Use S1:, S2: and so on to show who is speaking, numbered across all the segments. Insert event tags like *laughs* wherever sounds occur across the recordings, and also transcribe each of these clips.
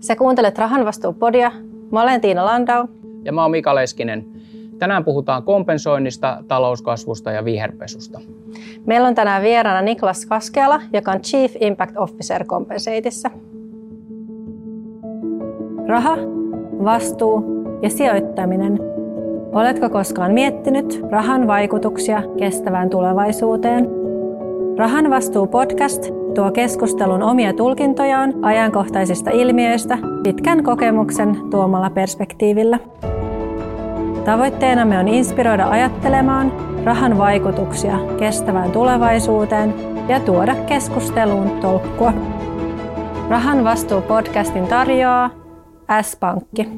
S1: Sä kuuntelet Rahan vastuupodia. Mä olen Tiina Landau.
S2: Ja mä oon Mika Leskinen. Tänään puhutaan kompensoinnista, talouskasvusta ja viherpesusta.
S1: Meillä on tänään vieraana Niklas Kaskeala, joka on Chief Impact Officer Compensateissa. Raha, vastuu ja sijoittaminen. Oletko koskaan miettinyt rahan vaikutuksia kestävään tulevaisuuteen? Rahan vastuu podcast tuo keskustelun omia tulkintojaan ajankohtaisista ilmiöistä pitkän kokemuksen tuomalla perspektiivillä. Tavoitteenamme on inspiroida ajattelemaan rahan vaikutuksia kestävään tulevaisuuteen ja tuoda keskusteluun tolkkua. Rahan vastuu podcastin tarjoaa S-Pankki.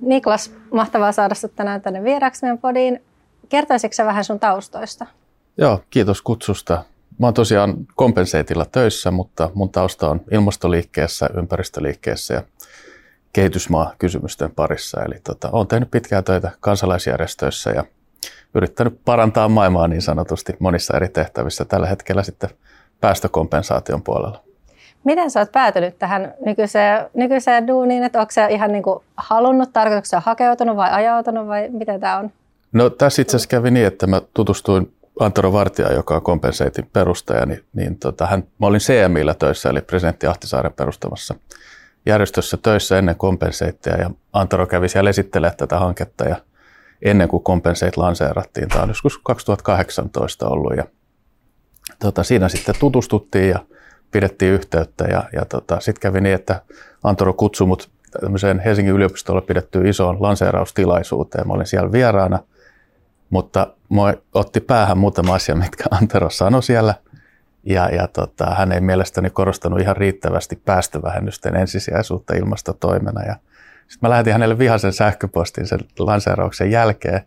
S1: Niklas, mahtavaa saada sinut tänään tänne vieraksi meidän podiin. Kertoisitko vähän sun taustoista?
S3: Joo, kiitos kutsusta. Mä oon tosiaan kompenseitilla töissä, mutta mun tausta on ilmastoliikkeessä, ympäristöliikkeessä ja kehitysmaa-kysymysten parissa. Eli tota, olen tehnyt pitkää töitä kansalaisjärjestöissä ja yrittänyt parantaa maailmaa niin sanotusti monissa eri tehtävissä tällä hetkellä sitten päästökompensaation puolella.
S1: Miten sä oot päätynyt tähän nykyiseen, nykyiseen duuniin, että onko sä ihan niin kuin halunnut, tarkoituksessa hakeutunut vai ajautunut vai miten tämä on?
S3: No tässä itse asiassa kävi niin, että mä tutustuin Antero Vartija, joka on Compenseitin perustaja, niin, niin tota, hän, mä olin CMillä töissä, eli presidentti Ahtisaaren perustamassa järjestössä töissä ennen Compensatea, ja Antero kävi siellä esittelemään tätä hanketta, ja ennen kuin Compensate lanseerattiin, tämä on joskus 2018 ollut, ja tota, siinä sitten tutustuttiin ja pidettiin yhteyttä, ja, ja tota, sitten kävi niin, että Antero kutsui mut tämmöiseen Helsingin yliopistolla pidettyyn isoon lanseeraustilaisuuteen. Mä olin siellä vieraana, mutta mua otti päähän muutama asia, mitkä Antero sanoi siellä. Ja, ja tota, hän ei mielestäni korostanut ihan riittävästi päästövähennysten ensisijaisuutta ilmastotoimena. Ja sitten mä lähetin hänelle vihaisen sähköpostin sen lanseerauksen jälkeen.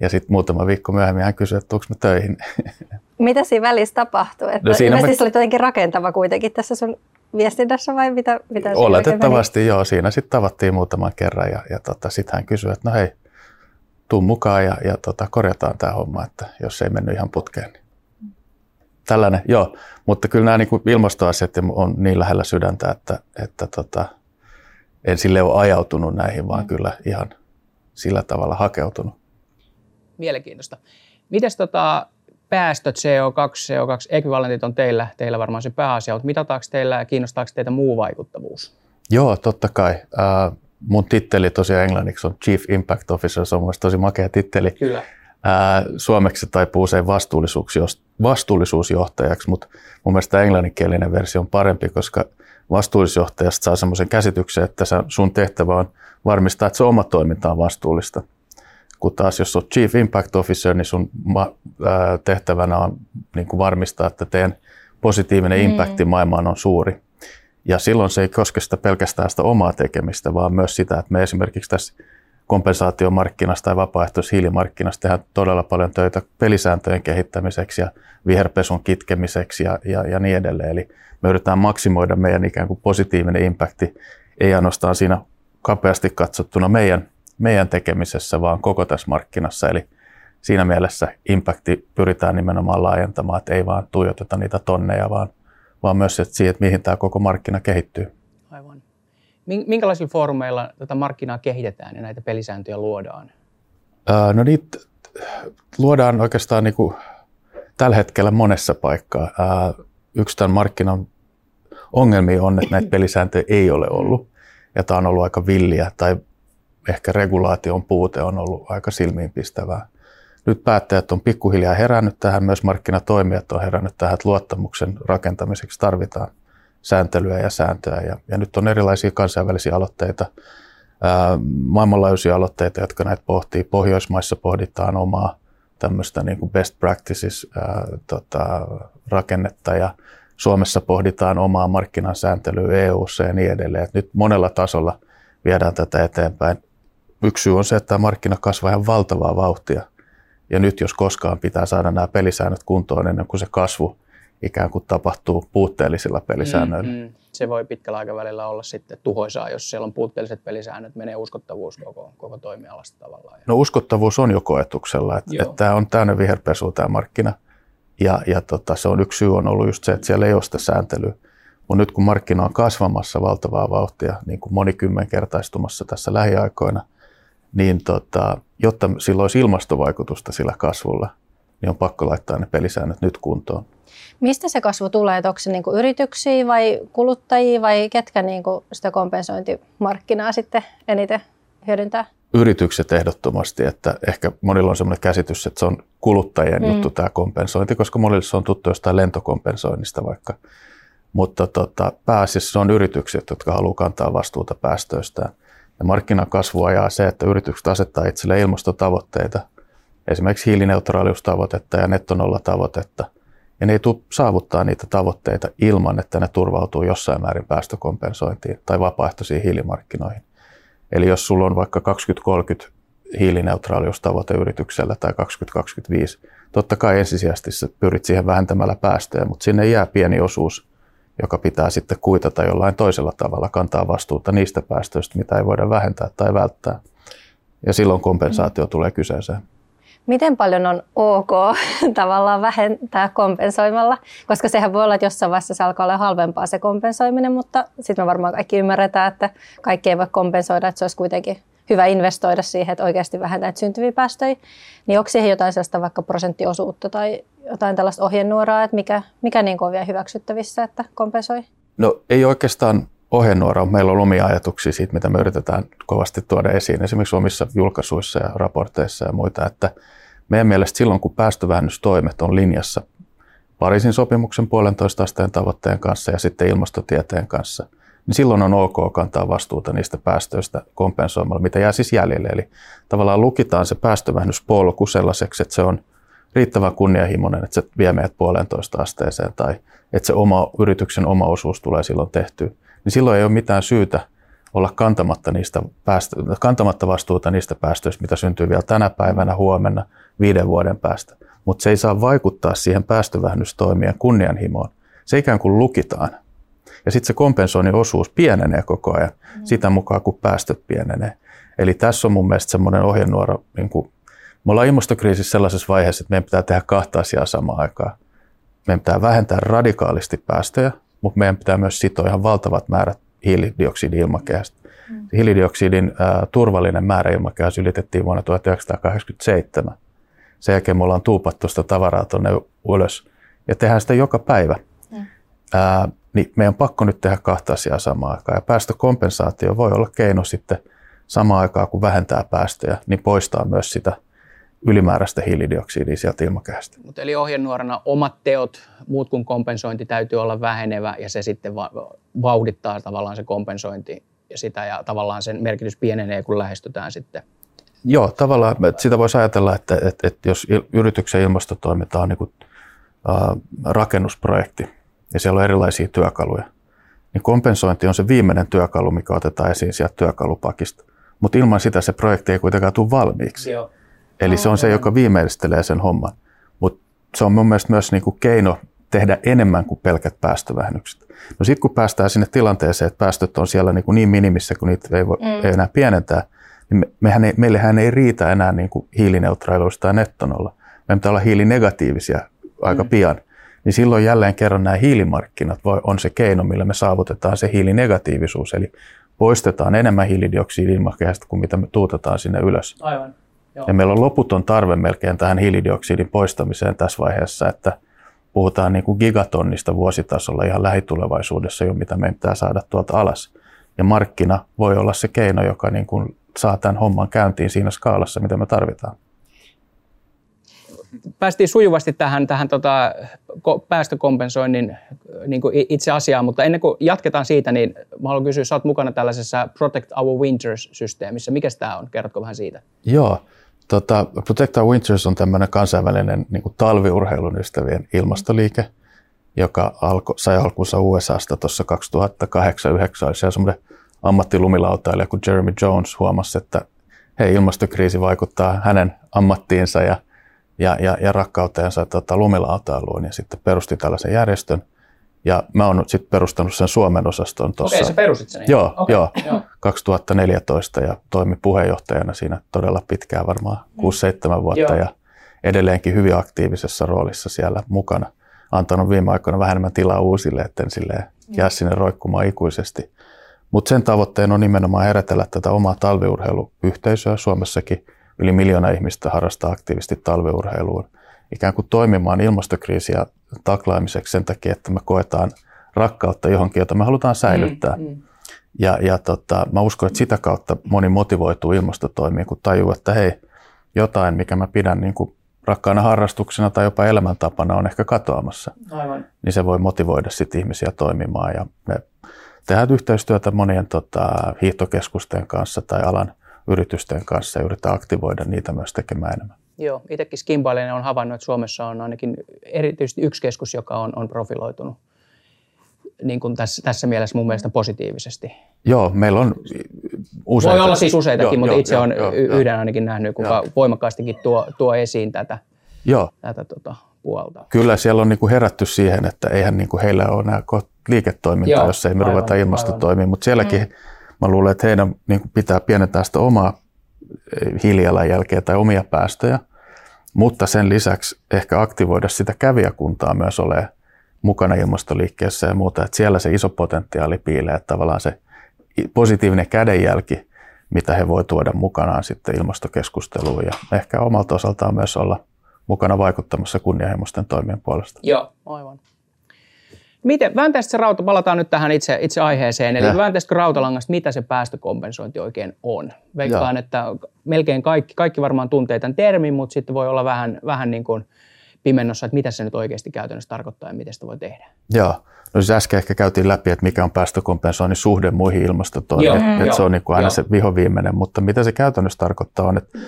S3: Ja sitten muutama viikko myöhemmin hän kysyi, että tuliko töihin. *laughs*
S1: Mitä siinä välissä tapahtui? Että no siinä mä... oli jotenkin rakentava kuitenkin tässä sun viestinnässä vai mitä? mitä
S3: Oletettavasti joo. Siinä sitten tavattiin muutaman kerran ja, ja tota, sitten hän kysyi, että no hei, tuu mukaan ja, ja tota, korjataan tämä homma, että jos ei mennyt ihan putkeen. Niin. Tällainen, joo. Mutta kyllä nämä niin kuin ilmastoasiat on niin lähellä sydäntä, että, että tota, en sille ole ajautunut näihin, vaan mm. kyllä ihan sillä tavalla hakeutunut.
S2: Mielenkiintoista. Mites tota, päästöt, CO2, CO2-ekvivalentit on teillä, teillä varmaan se pääasia, mutta mitataanko teillä ja kiinnostaako teitä muu vaikuttavuus?
S3: Joo, totta kai. Äh, mun titteli tosiaan englanniksi on Chief Impact Officer, se on mun tosi makea titteli.
S2: Kyllä.
S3: Ää, suomeksi taipuu usein vastuullisuus, vastuullisuusjohtajaksi, mutta mun mielestä englanninkielinen versio on parempi, koska vastuullisuusjohtajasta saa semmoisen käsityksen, että sun tehtävä on varmistaa, että se oma toiminta on vastuullista. Kun taas jos on Chief Impact Officer, niin sun tehtävänä on niin kuin varmistaa, että teidän positiivinen mm. impacti maailmaan on suuri. Ja silloin se ei koske sitä pelkästään sitä omaa tekemistä, vaan myös sitä, että me esimerkiksi tässä kompensaatiomarkkinassa tai vapaaehtoishiilimarkkinassa tehdään todella paljon töitä pelisääntöjen kehittämiseksi ja viherpesun kitkemiseksi ja, ja, ja niin edelleen. Eli me yritetään maksimoida meidän ikään kuin positiivinen impakti, ei ainoastaan siinä kapeasti katsottuna meidän, meidän tekemisessä, vaan koko tässä markkinassa. Eli siinä mielessä impakti pyritään nimenomaan laajentamaan, että ei vaan tuijoteta niitä tonneja, vaan vaan myös että siihen, että mihin tämä koko markkina kehittyy.
S2: Aivan. Minkälaisilla foorumeilla tätä markkinaa kehitetään ja näitä pelisääntöjä luodaan?
S3: Ää, no niitä luodaan oikeastaan niin kuin tällä hetkellä monessa paikkaa. Ää, yksi tämän markkinan ongelmia on, että näitä pelisääntöjä ei ole ollut. Ja tämä on ollut aika villiä tai ehkä regulaation puute on ollut aika silmiinpistävää nyt päättäjät on pikkuhiljaa herännyt tähän, myös markkinatoimijat on herännyt tähän, että luottamuksen rakentamiseksi tarvitaan sääntelyä ja sääntöä. Ja, ja nyt on erilaisia kansainvälisiä aloitteita, ää, maailmanlaajuisia aloitteita, jotka näitä pohtii. Pohjoismaissa pohditaan omaa tämmöistä niin kuin best practices ää, tota, rakennetta ja Suomessa pohditaan omaa markkinan sääntelyä EU-ssa ja niin edelleen. Et nyt monella tasolla viedään tätä eteenpäin. Yksi syy on se, että tämä markkina kasvaa ihan valtavaa vauhtia – ja nyt jos koskaan pitää saada nämä pelisäännöt kuntoon ennen kuin se kasvu ikään kuin tapahtuu puutteellisilla pelisäännöillä. Mm, mm.
S2: Se voi pitkällä aikavälillä olla sitten tuhoisaa, jos siellä on puutteelliset pelisäännöt, menee uskottavuus koko, koko toimialasta tavallaan.
S3: No uskottavuus on jo koetuksella, että, että tämä on täynnä viherpesu tämä markkina. Ja, ja tota, se on yksi syy on ollut just se, että siellä ei ole sitä sääntelyä. Mutta nyt kun markkina on kasvamassa valtavaa vauhtia, niin kuin monikymmenkertaistumassa tässä lähiaikoina, niin tota, jotta sillä olisi ilmastovaikutusta sillä kasvulla, niin on pakko laittaa ne pelisäännöt nyt kuntoon.
S1: Mistä se kasvu tulee? Onko se niinku yrityksiä vai kuluttajia vai ketkä niinku sitä kompensointimarkkinaa sitten eniten hyödyntää?
S3: Yritykset ehdottomasti, että ehkä monilla on sellainen käsitys, että se on kuluttajien mm. juttu tämä kompensointi, koska monille se on tuttu jostain lentokompensoinnista vaikka. Mutta tota, pääasiassa se on yritykset, jotka haluaa kantaa vastuuta päästöistään. Ja markkinakasvu ajaa se, että yritykset asettaa itselle ilmastotavoitteita, esimerkiksi hiilineutraaliustavoitetta ja nettonollatavoitetta – ja ne ei tule saavuttaa niitä tavoitteita ilman, että ne turvautuu jossain määrin päästökompensointiin tai vapaaehtoisiin hiilimarkkinoihin. Eli jos sulla on vaikka 2030 hiilineutraaliustavoite yrityksellä tai 2025, totta kai ensisijaisesti pyrit siihen vähentämällä päästöjä, mutta sinne jää pieni osuus, joka pitää sitten kuitata jollain toisella tavalla, kantaa vastuuta niistä päästöistä, mitä ei voida vähentää tai välttää. Ja silloin kompensaatio tulee kyseeseen.
S1: Miten paljon on ok *laughs* tavallaan vähentää kompensoimalla, koska sehän voi olla, että jossain vaiheessa se alkaa olla halvempaa se kompensoiminen, mutta sitten me varmaan kaikki ymmärretään, että kaikki ei voi kompensoida, että se olisi kuitenkin hyvä investoida siihen, että oikeasti vähentää syntyviä päästöjä. Niin onko siihen jotain sellaista vaikka prosenttiosuutta tai jotain tällaista ohjenuoraa, että mikä, mikä niin on vielä hyväksyttävissä, että kompensoi?
S3: No ei oikeastaan ohjenuora. Meillä on omia ajatuksia siitä, mitä me yritetään kovasti tuoda esiin, esimerkiksi omissa julkaisuissa ja raporteissa ja muita, että meidän mielestä silloin, kun päästövähennystoimet on linjassa Pariisin sopimuksen puolentoista asteen tavoitteen kanssa ja sitten ilmastotieteen kanssa, niin silloin on ok kantaa vastuuta niistä päästöistä kompensoimalla, mitä jää siis jäljelle. Eli tavallaan lukitaan se päästövähennyspolku sellaiseksi, että se on riittävän kunnianhimoinen, että se vie meidät puolentoista asteeseen tai että se oma, yrityksen oma osuus tulee silloin tehtyä. Niin silloin ei ole mitään syytä olla kantamatta, niistä päästö, kantamatta vastuuta niistä päästöistä, mitä syntyy vielä tänä päivänä, huomenna, viiden vuoden päästä. Mutta se ei saa vaikuttaa siihen päästövähennystoimien kunnianhimoon. Se ikään kuin lukitaan. Ja sitten se kompensoinnin osuus pienenee koko ajan mm. sitä mukaan, kun päästöt pienenee. Eli tässä on mun mielestä semmoinen ohjenuora, niin kuin, me ollaan ilmastokriisissä sellaisessa vaiheessa, että meidän pitää tehdä kahta asiaa samaan aikaan. Meidän pitää vähentää radikaalisti päästöjä, mutta meidän pitää myös sitoa ihan valtavat määrät hiilidioksidin ilmakehästä. Mm. Hiilidioksidin ää, turvallinen määrä ilmakehässä ylitettiin vuonna 1987. Sen jälkeen me ollaan tuupattu sitä tavaraa tuonne ylös ja tehdään sitä joka päivä. Mm. Ää, niin meidän on pakko nyt tehdä kahta asiaa samaan aikaan. Ja päästökompensaatio voi olla keino sitten samaan aikaan, kun vähentää päästöjä, niin poistaa myös sitä ylimääräistä hiilidioksidia sieltä ilmakehästä.
S2: Mutta eli ohjenuorana omat teot, muut kuin kompensointi täytyy olla vähenevä ja se sitten vauhdittaa tavallaan se kompensointi ja sitä ja tavallaan sen merkitys pienenee, kun lähestytään sitten.
S3: Joo, tavallaan sitä voisi ajatella, että, että, että jos yrityksen ilmastotoiminta on niin kuin, äh, rakennusprojekti ja siellä on erilaisia työkaluja, niin kompensointi on se viimeinen työkalu, mikä otetaan esiin sieltä työkalupakista. Mutta ilman sitä se projekti ei kuitenkaan tule valmiiksi. Joo. Eli se on se, joka viimeistelee sen homman. Mutta se on mun mielestä myös niinku keino tehdä enemmän kuin pelkät päästövähennykset. No sitten kun päästään sinne tilanteeseen, että päästöt on siellä niin, kuin niin minimissä, kun niitä ei voi mm. ei enää pienentää, niin mehän ei, meillähän ei riitä enää niin kuin hiilineutraalius tai nettonolla. Meidän pitää olla hiilinegatiivisia aika mm. pian. Niin silloin jälleen kerran nämä hiilimarkkinat voi, on se keino, millä me saavutetaan se hiilinegatiivisuus. Eli poistetaan enemmän hiilidioksidia ilmakehästä kuin mitä me tuutetaan sinne ylös.
S2: Aivan.
S3: Joo. Ja meillä on loputon tarve melkein tähän hiilidioksidin poistamiseen tässä vaiheessa, että puhutaan niin kuin gigatonnista vuositasolla ihan lähitulevaisuudessa jo, mitä meidän pitää saada tuolta alas. Ja markkina voi olla se keino, joka niin kuin saa tämän homman käyntiin siinä skaalassa, mitä me tarvitaan.
S2: Päästiin sujuvasti tähän, tähän tota, päästökompensoinnin niin kuin itse asiaan, mutta ennen kuin jatketaan siitä, niin mä haluan kysyä, sä oot mukana tällaisessa Protect Our Winters-systeemissä. Mikä tämä on? Kerrotko vähän siitä?
S3: Joo. Tota, Protect Our Winters on tämmöinen kansainvälinen niin kuin talviurheilun ystävien ilmastoliike, joka alko, sai alkunsa USAsta tuossa 2008-2009. Siellä semmoinen ammattilumilautailija kuin Jeremy Jones huomasi, että hei, ilmastokriisi vaikuttaa hänen ammattiinsa ja, ja, ja, ja rakkauteensa tota, lumilautailuun ja sitten perusti tällaisen järjestön. Ja mä oon sitten perustanut sen Suomen osaston tuossa.
S2: Okei, sä perusit sen?
S3: Joo, okay, joo, joo, 2014 ja toimi puheenjohtajana siinä todella pitkään, varmaan 6-7 vuotta. Joo. Ja, edelleenkin hyvin aktiivisessa roolissa siellä mukana. Antanut viime aikoina vähän enemmän tilaa uusille, etten silleen jää sinne roikkumaan ikuisesti. Mutta sen tavoitteena on nimenomaan herätellä tätä omaa talviurheiluyhteisöä. Suomessakin yli miljoona ihmistä harrastaa aktiivisesti talviurheiluun. Ikään kuin toimimaan ilmastokriisiä taklaamiseksi sen takia, että me koetaan rakkautta johonkin, jota me halutaan säilyttää. Mm, mm. Ja, ja tota, mä uskon, että sitä kautta moni motivoituu ilmastotoimiin, kun tajuu, että hei, jotain, mikä mä pidän niin kuin rakkaana harrastuksena tai jopa elämäntapana on ehkä katoamassa. Aivan. Niin se voi motivoida sitten ihmisiä toimimaan. Ja me tehdään yhteistyötä monien tota, hiihtokeskusten kanssa tai alan yritysten kanssa ja yritetään aktivoida niitä myös tekemään enemmän.
S2: Joo, itsekin Skimbailinen on havainnut, että Suomessa on ainakin erityisesti yksi keskus, joka on, on profiloitunut niin kuin tässä, tässä mielessä mun mielestä positiivisesti.
S3: Joo, meillä on useita.
S2: Voi olla siis useitakin, joo, mutta joo, itse olen yhden ainakin nähnyt, kuka joo. voimakkaastikin tuo, tuo esiin tätä, joo. tätä tota, puolta.
S3: Kyllä siellä on niin kuin herätty siihen, että eihän niin kuin heillä ole enää liiketoimintaa, jos ei me aivan, ruveta ilmastotoimiin, mutta sielläkin mm. Mä luulen, että heidän niin kuin pitää pienentää sitä omaa eh, hiilijalanjälkeä tai omia päästöjä, mutta sen lisäksi ehkä aktivoida sitä kävijäkuntaa myös olemaan mukana ilmastoliikkeessä ja muuta, että siellä se iso potentiaali piilee, että tavallaan se positiivinen kädenjälki, mitä he voi tuoda mukanaan sitten ilmastokeskusteluun ja ehkä omalta osaltaan myös olla mukana vaikuttamassa kunnianhimoisten toimien puolesta.
S2: Joo, aivan. Miten, vääntäisitkö se rauta, palataan nyt tähän itse, itse aiheeseen, eli vääntäisitkö rautalangasta, mitä se päästökompensointi oikein on? Veikkaan, ja. että melkein kaikki, kaikki varmaan tuntee tämän termin, mutta sitten voi olla vähän, vähän niin kuin pimennossa, että mitä se nyt oikeasti käytännössä tarkoittaa ja miten sitä voi tehdä.
S3: Joo, no siis äsken ehkä käytiin läpi, että mikä on päästökompensoinnin suhde muihin ilmastotoimiin, että, että se on niin kuin aina Joo. se vihoviimeinen, mutta mitä se käytännössä tarkoittaa on, että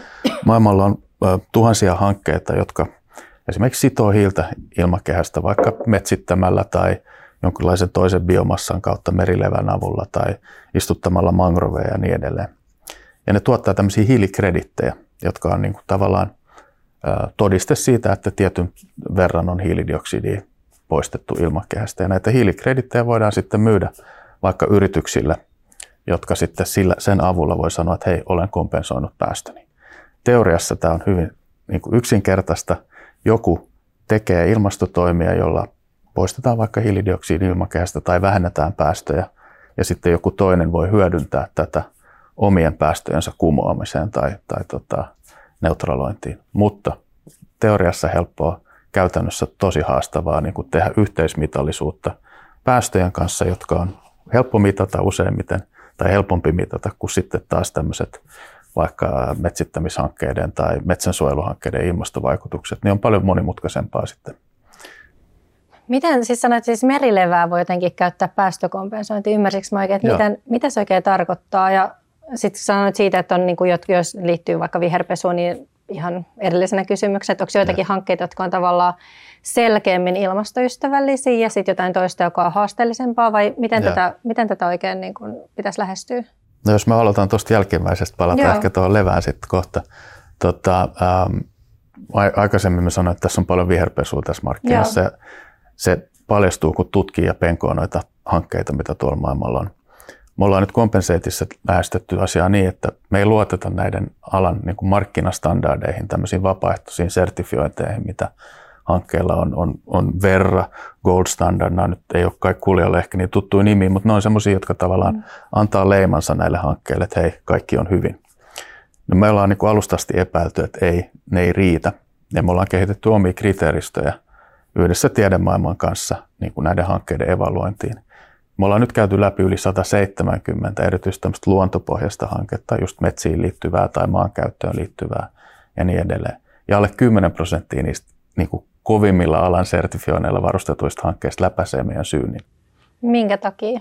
S3: maailmalla on tuhansia hankkeita, jotka esimerkiksi sitoo hiiltä ilmakehästä vaikka metsittämällä tai jonkinlaisen toisen biomassan kautta merilevän avulla tai istuttamalla mangroveja ja niin edelleen. Ja ne tuottaa tämmöisiä hiilikredittejä, jotka on niin kuin tavallaan todiste siitä, että tietyn verran on hiilidioksidia poistettu ilmakehästä. Ja näitä hiilikredittejä voidaan sitten myydä vaikka yrityksille, jotka sitten sillä, sen avulla voi sanoa, että hei, olen kompensoinut päästöni. Teoriassa tämä on hyvin niin kuin yksinkertaista. Joku tekee ilmastotoimia, jolla poistetaan vaikka hiilidioksidi ilmakehästä tai vähennetään päästöjä, ja sitten joku toinen voi hyödyntää tätä omien päästöjensä kumoamiseen tai, tai tota, neutralointiin. Mutta teoriassa helppoa, käytännössä tosi haastavaa niin kuin tehdä yhteismitallisuutta päästöjen kanssa, jotka on helppo mitata useimmiten tai helpompi mitata kuin sitten taas tämmöiset vaikka metsittämishankkeiden tai metsänsuojeluhankkeiden ilmastovaikutukset, niin on paljon monimutkaisempaa sitten.
S1: Miten siis sanoit, siis merilevää voi jotenkin käyttää päästökompensointi, ymmärsikö mä oikein, että miten, mitä se oikein tarkoittaa ja sitten sanoit siitä, että on, niin kuin, jos liittyy vaikka viherpesuun, niin ihan erillisenä kysymyksenä, että onko joitakin ja. hankkeita, jotka on tavallaan selkeämmin ilmastoystävällisiä ja sitten jotain toista, joka on haasteellisempaa, vai miten, tätä, miten tätä oikein niin kuin, pitäisi lähestyä?
S3: No jos mä aloitan tuosta jälkimmäisestä, palataan Joo. ehkä tuohon levään sitten kohta. Tota, ähm, aikaisemmin mä sanoin, että tässä on paljon viherpesua tässä markkinassa. Joo. Se paljastuu, kun tutkii ja penkoo noita hankkeita, mitä tuolla maailmalla on me ollaan nyt kompenseitissa lähestetty asiaa niin, että me ei luoteta näiden alan niin kuin markkinastandardeihin, tämmöisiin vapaaehtoisiin sertifiointeihin, mitä hankkeilla on, on, on Verra, Gold Standard, nämä nyt ei ole kai kuulijalle ehkä niin tuttuja nimi, mutta ne on semmoisia, jotka tavallaan mm. antaa leimansa näille hankkeille, että hei, kaikki on hyvin. No me ollaan niin alustasti epäilty, että ei, ne ei riitä. Ja me ollaan kehitetty omia kriteeristöjä yhdessä tiedemaailman kanssa niin kuin näiden hankkeiden evaluointiin. Me ollaan nyt käyty läpi yli 170 erityisesti tämmöistä luontopohjaista hanketta, just metsiin liittyvää tai maankäyttöön liittyvää ja niin edelleen. Ja alle 10 prosenttia niistä niin kuin kovimmilla alan sertifioineilla varustetuista hankkeista läpäisee meidän syynnin.
S1: Minkä takia?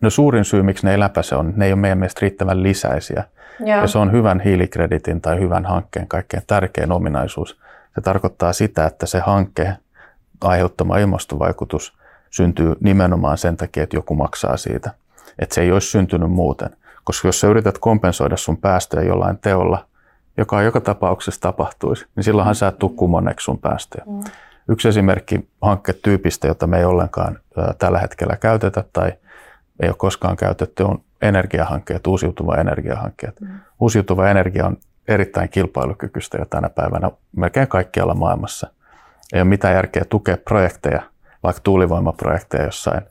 S3: No suurin syy, miksi ne ei läpäise, on, ne ei ole meidän mielestä riittävän lisäisiä. Joo. Ja se on hyvän hiilikreditin tai hyvän hankkeen kaikkein tärkein ominaisuus. Se tarkoittaa sitä, että se hanke aiheuttama ilmastovaikutus syntyy nimenomaan sen takia, että joku maksaa siitä. Että se ei olisi syntynyt muuten. Koska jos sä yrität kompensoida sun päästöjä jollain teolla, joka joka tapauksessa tapahtuisi, niin silloinhan sä et tuu sun päästöjä. Mm. Yksi esimerkki hankketyypistä, jota me ei ollenkaan tällä hetkellä käytetä tai ei ole koskaan käytetty, on energiahankkeet, uusiutuva energiahankkeet. Mm. Uusiutuva energia on erittäin kilpailukykyistä jo tänä päivänä melkein kaikkialla maailmassa. Ei ole mitään järkeä tukea projekteja, vaikka tuulivoimaprojekteja jossain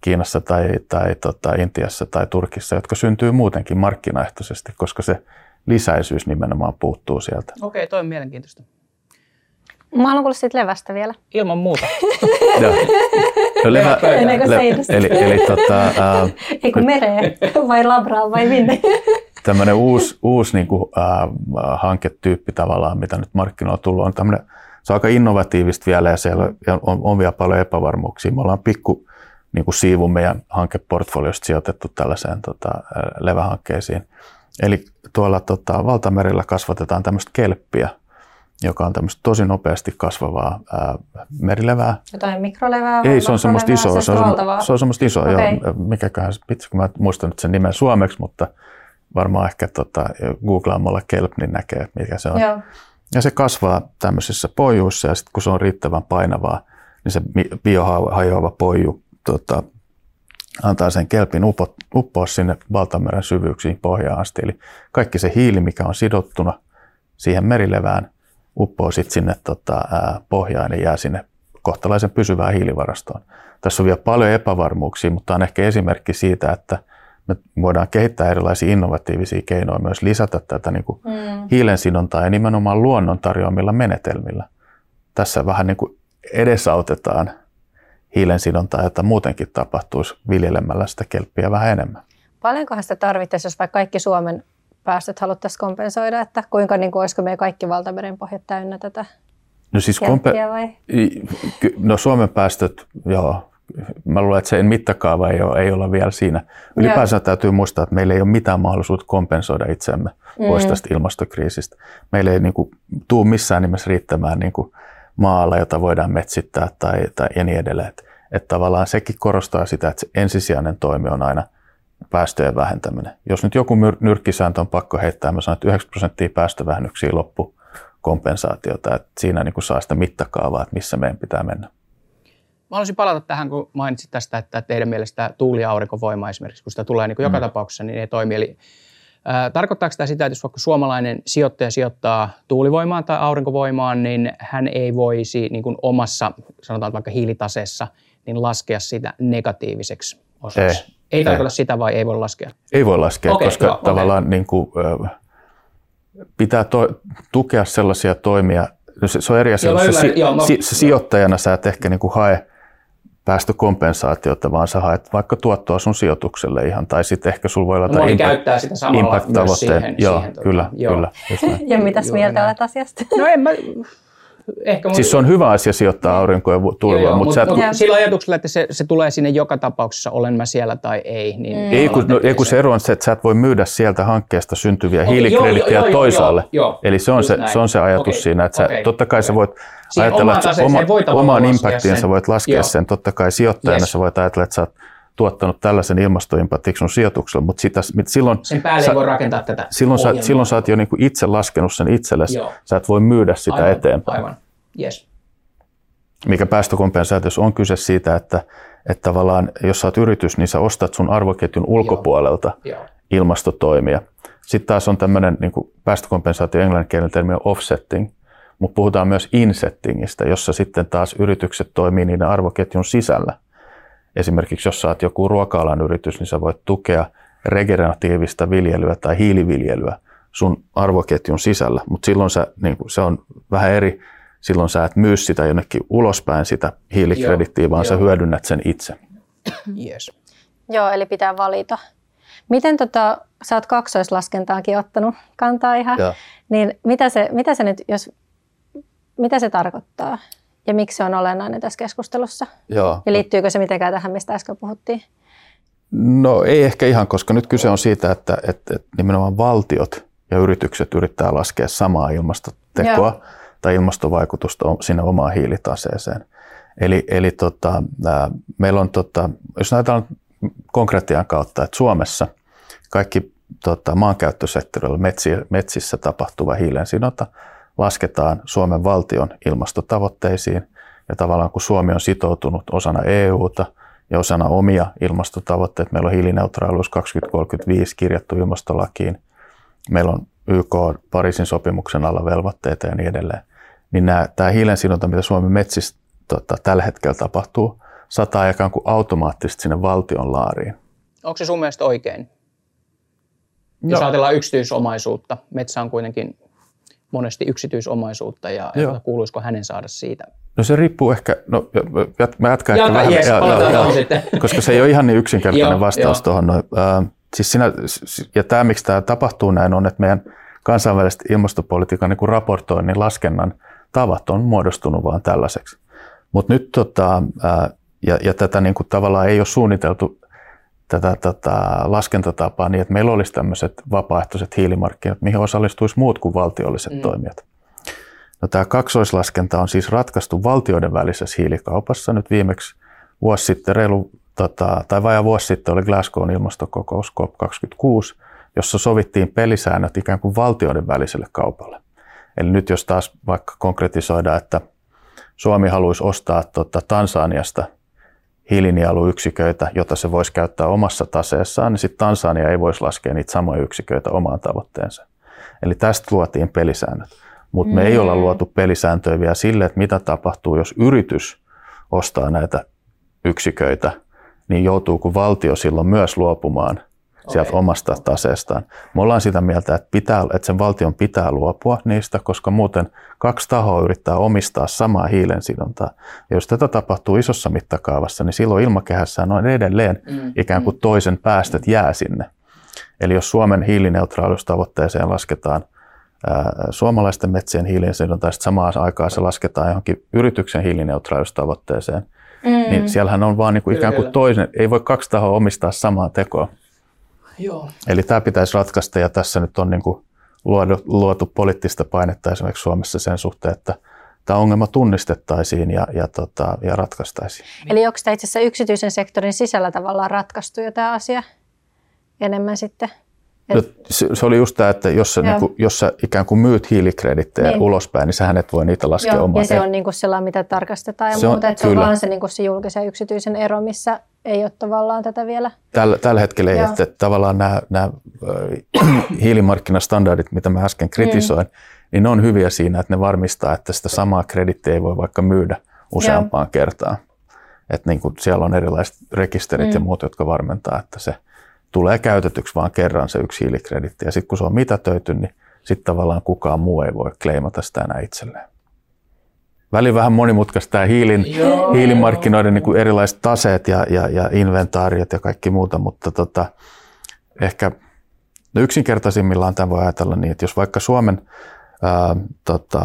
S3: Kiinassa tai, tai tota, Intiassa tai Turkissa, jotka syntyy muutenkin markkinaehtoisesti, koska se lisäisyys nimenomaan puuttuu sieltä.
S2: Okei, okay, toi on mielenkiintoista.
S1: Mä haluan kuulla siitä levästä vielä.
S2: Ilman muuta. *laughs*
S3: No, levä, le, eli, eli tota, *laughs* ää,
S1: Ei kun mereen, vai labraa vai minne? *laughs*
S3: Tämmöinen uusi, uusi niin kuin, ää, hanketyyppi tavallaan, mitä nyt markkinoilla on tullut, on tämmöinen, se on aika innovatiivista vielä ja siellä on, on vielä paljon epävarmuuksia. Me ollaan pikku niin kuin siivun meidän hankeportfoliosta sijoitettu tällaiseen tota, levähankkeisiin. Eli tuolla tota, valtamerillä kasvatetaan tämmöistä kelppiä, joka on tämmöistä tosi nopeasti kasvavaa ää, merilevää.
S1: Jotain mikrolevää?
S3: Ei, se on semmoista isoa. Se on, se on semmoista isoa, okay. joo. Mikäköhän, pitsi, kun mä muistan nyt sen nimen suomeksi, mutta varmaan ehkä tota, googlaamalla kelp, niin näkee, mikä se on. Joo. Ja se kasvaa tämmöisissä pojuissa ja sitten kun se on riittävän painavaa, niin se biohajoava poju tota, antaa sen kelpin uppo, uppoa sinne valtameren syvyyksiin pohjaan asti. Eli kaikki se hiili, mikä on sidottuna siihen merilevään, uppoo sitten sinne tota, ää, pohjaan ja jää sinne kohtalaisen pysyvään hiilivarastoon. Tässä on vielä paljon epävarmuuksia, mutta on ehkä esimerkki siitä, että me voidaan kehittää erilaisia innovatiivisia keinoja myös lisätä tätä niin kuin mm. hiilen sidontaa ja nimenomaan luonnon tarjoamilla menetelmillä. Tässä vähän niin kuin edesautetaan hiilen sidontaa, jota muutenkin tapahtuisi viljelemällä sitä kelppiä vähän enemmän.
S1: Paljonkohan sitä tarvittaisiin, jos vaikka kaikki Suomen päästöt haluttaisiin kompensoida, että kuinka niin kuin, olisiko meidän kaikki valtameren pohjat täynnä tätä
S3: no siis kompe- vai? No Suomen päästöt, joo. Mä luulen, että se mittakaava ei ole, ei olla vielä siinä. Ylipäänsä joo. täytyy muistaa, että meillä ei ole mitään mahdollisuutta kompensoida itseämme mm. pois tästä ilmastokriisistä. Meillä ei niin kuin, tuu missään nimessä riittämään niin kuin, maalla, jota voidaan metsittää tai, tai ja niin edelleen. Että, että tavallaan sekin korostaa sitä, että se ensisijainen toimi on aina päästöjen vähentäminen. Jos nyt joku nyrkkisääntö on pakko heittää, mä sanon, että 9 prosenttia päästövähennyksiä loppu kompensaatiota, että siinä niin kuin saa sitä mittakaavaa, että missä meidän pitää mennä.
S2: Mä haluaisin palata tähän, kun mainitsit tästä, että teidän mielestä tuuli- ja aurinkovoima esimerkiksi, kun sitä tulee niin kuin joka mm. tapauksessa, niin ne toimii. Eli Tarkoittaako tämä sitä, että jos vaikka suomalainen sijoittaja sijoittaa tuulivoimaan tai aurinkovoimaan, niin hän ei voisi niin kuin omassa, sanotaan vaikka hiilitaseessa, niin laskea sitä negatiiviseksi osaksi? Ei, ei tarkoita sitä vai ei voi laskea?
S3: Ei voi laskea, okay, koska joo, tavallaan okay. niin kuin, pitää to, tukea sellaisia toimia, no se, se on eri asia, joo, si, joo, mä, si, sijoittajana sä et ehkä niin kuin hae päästökompensaatiota, vaan sä haet vaikka tuottoa sun sijoitukselle ihan, tai sitten ehkä sulla voi olla
S2: no, impact, käyttää sitä samalla myös siihen,
S3: joo,
S2: siihen,
S3: kyllä,
S2: joo.
S3: kyllä.
S1: ja mitäs mieltä olet asiasta?
S2: No en mä, Ehkä
S3: mun... Siis se on hyvä asia sijoittaa aurinko- ja tuulivoimaa.
S2: Mutta mut, mut, sillä ajatuksella, että se, se tulee sinne joka tapauksessa, olen mä siellä tai ei. Niin
S3: mm. ei, kun, no, ei kun se ero on se, että sä et voi myydä sieltä hankkeesta syntyviä okay, hiilikredittejä joo, joo, toisaalle. Joo, joo, Eli se on se, se on se ajatus okay, siinä, että okay, sä, totta kai okay. sä voit Siihen ajatella, että oma, omaan impactiin sä voit laskea joo. sen. Totta kai sijoittajana yes. sä voit ajatella, että sä oot tuottanut tällaisen ilmastoimpaktin sun sijoituksella, mutta sitä, silloin...
S2: Sen päälle sä, voi rakentaa tätä
S3: Silloin sä, silloin sä oot jo niinku itse laskenut sen itsellesi, Joo. sä et voi myydä sitä
S2: aivan,
S3: eteenpäin.
S2: Aivan, yes
S3: mikä päästökompensaatiossa on kyse siitä, että, että tavallaan jos sä oot yritys, niin sä ostat sun arvoketjun ulkopuolelta Joo. ilmastotoimia. Sitten taas on tämmöinen niin päästökompensaatio englanninkielinen termi on offsetting, mutta puhutaan myös insettingistä, jossa sitten taas yritykset toimii niiden arvoketjun sisällä. Esimerkiksi jos sä oot joku ruoka-alan yritys, niin sä voit tukea regeneratiivista viljelyä tai hiiliviljelyä sun arvoketjun sisällä, mutta silloin sä, niin se on vähän eri silloin sä et myy sitä jonnekin ulospäin sitä hiilikredittiä, vaan Joo. sä hyödynnät sen itse. *coughs*
S2: Yes.
S1: Joo, eli pitää valita. Miten tota, sä oot kaksoislaskentaankin ottanut kantaa ihan, Joo. niin mitä se, mitä se nyt, jos, mitä se tarkoittaa? Ja miksi se on olennainen tässä keskustelussa?
S3: Joo.
S1: Ja liittyykö se mitenkään tähän, mistä äsken puhuttiin?
S3: No ei ehkä ihan, koska nyt kyse on siitä, että, että, että nimenomaan valtiot ja yritykset yrittää laskea samaa ilmastotekoa. Joo tai ilmastovaikutusta sinne omaan hiilitaseeseen. Eli, eli tota, ää, meillä on, tota, jos ajatellaan konkretian kautta, että Suomessa kaikki tota, maankäyttösektorilla metsi, metsissä tapahtuva hiilensidonta lasketaan Suomen valtion ilmastotavoitteisiin. Ja tavallaan kun Suomi on sitoutunut osana EUta ja osana omia ilmastotavoitteita, meillä on hiilineutraalius 2035 kirjattu ilmastolakiin, meillä on YK Pariisin sopimuksen alla velvoitteita ja niin edelleen, niin nämä, tämä hiilensidonta, mitä Suomen metsissä tota, tällä hetkellä tapahtuu, sataa ikään kuin automaattisesti sinne valtion laariin.
S2: Onko se sun mielestä oikein? No. Jos ajatellaan yksityisomaisuutta, metsä on kuitenkin monesti yksityisomaisuutta ja Joo. kuuluisiko hänen saada siitä?
S3: No se riippuu ehkä, no mä jatkan
S2: Jatka, ehkä yes, vähän, ja, ja, sitten. *laughs*
S3: koska se ei ole ihan niin yksinkertainen vastaus tuohon. No, äh, siis sinä, ja tämä, miksi tämä tapahtuu näin, on, että meidän kansainväliset ilmastopolitiikan niin raportoinnin laskennan tavat on muodostunut vaan tällaiseksi. Mutta nyt tota, ää, ja, ja tätä niin kuin tavallaan ei ole suunniteltu tätä tota, laskentatapaa niin, että meillä olisi tämmöiset vapaaehtoiset hiilimarkkinat, mihin osallistuisi muut kuin valtiolliset mm. toimijat. No, tämä kaksoislaskenta on siis ratkaistu valtioiden välisessä hiilikaupassa nyt viimeksi vuosi sitten, reilu, tota, tai vajaa vuosi sitten oli Glasgown ilmastokokous COP26, jossa sovittiin pelisäännöt ikään kuin valtioiden väliselle kaupalle. Eli nyt jos taas vaikka konkretisoidaan, että Suomi haluaisi ostaa tota Tansaniasta hiilinieluyksiköitä, jota se voisi käyttää omassa taseessaan, niin sitten Tansania ei voisi laskea niitä samoja yksiköitä omaan tavoitteensa. Eli tästä luotiin pelisäännöt. Mutta mm. me ei olla mm. luotu pelisääntöjä vielä sille, että mitä tapahtuu, jos yritys ostaa näitä yksiköitä, niin joutuuko valtio silloin myös luopumaan – sieltä okay. omasta taseestaan. Me ollaan sitä mieltä, että, pitää, että sen valtion pitää luopua niistä, koska muuten kaksi tahoa yrittää omistaa samaa hiilensidontaa. Ja jos tätä tapahtuu isossa mittakaavassa, niin silloin ilmakehässä on edelleen mm. ikään kuin mm. toisen päästöt jää sinne. Eli jos Suomen hiilineutraaliustavoitteeseen lasketaan ää, suomalaisten metsien hiilensidontaa, sitten samaan aikaan se lasketaan johonkin yrityksen hiilineutraaliustavoitteeseen, mm. niin siellähän on vaan niin kuin ikään kuin toisen, ei voi kaksi tahoa omistaa samaa tekoa. Joo. Eli tämä pitäisi ratkaista ja tässä nyt on niin kuin luotu, luotu poliittista painetta esimerkiksi Suomessa sen suhteen, että tämä ongelma tunnistettaisiin ja, ja, tota, ja ratkaistaisiin.
S1: Eli onko tämä itse asiassa yksityisen sektorin sisällä tavallaan ratkaistu jo tämä asia enemmän sitten?
S3: No, se, se oli just tämä, että jos sä, niin kuin, jos sä ikään kuin myyt hiilikredittejä niin. ulospäin, niin sähän et voi niitä laskea omaan.
S1: Ja se on niin kuin sellainen, mitä tarkastetaan ja se muuta. On, että se on vaan se, niin kuin se julkisen ja yksityisen ero, missä ei ole tavallaan tätä vielä.
S3: Tällä, tällä hetkellä ei, että tavallaan nämä, nämä *clears throat* hiilimarkkinastandardit, mitä mä äsken kritisoin, mm. niin ne on hyviä siinä, että ne varmistaa, että sitä samaa kredittiä ei voi vaikka myydä useampaan Joo. kertaan. Että niin kuin siellä on erilaiset rekisterit mm. ja muut, jotka varmentaa, että se tulee käytetyksi vain kerran se yksi hiilikreditti. Ja sitten kun se on mitätöity, niin sitten tavallaan kukaan muu ei voi kleimata sitä enää itselleen väli vähän monimutkaista tämä hiilin, hiilimarkkinoiden niin kuin erilaiset taseet ja, ja, ja inventaariot ja kaikki muuta, mutta tota, ehkä no yksinkertaisimmillaan tämä voi ajatella niin, että jos vaikka Suomen ää, tota,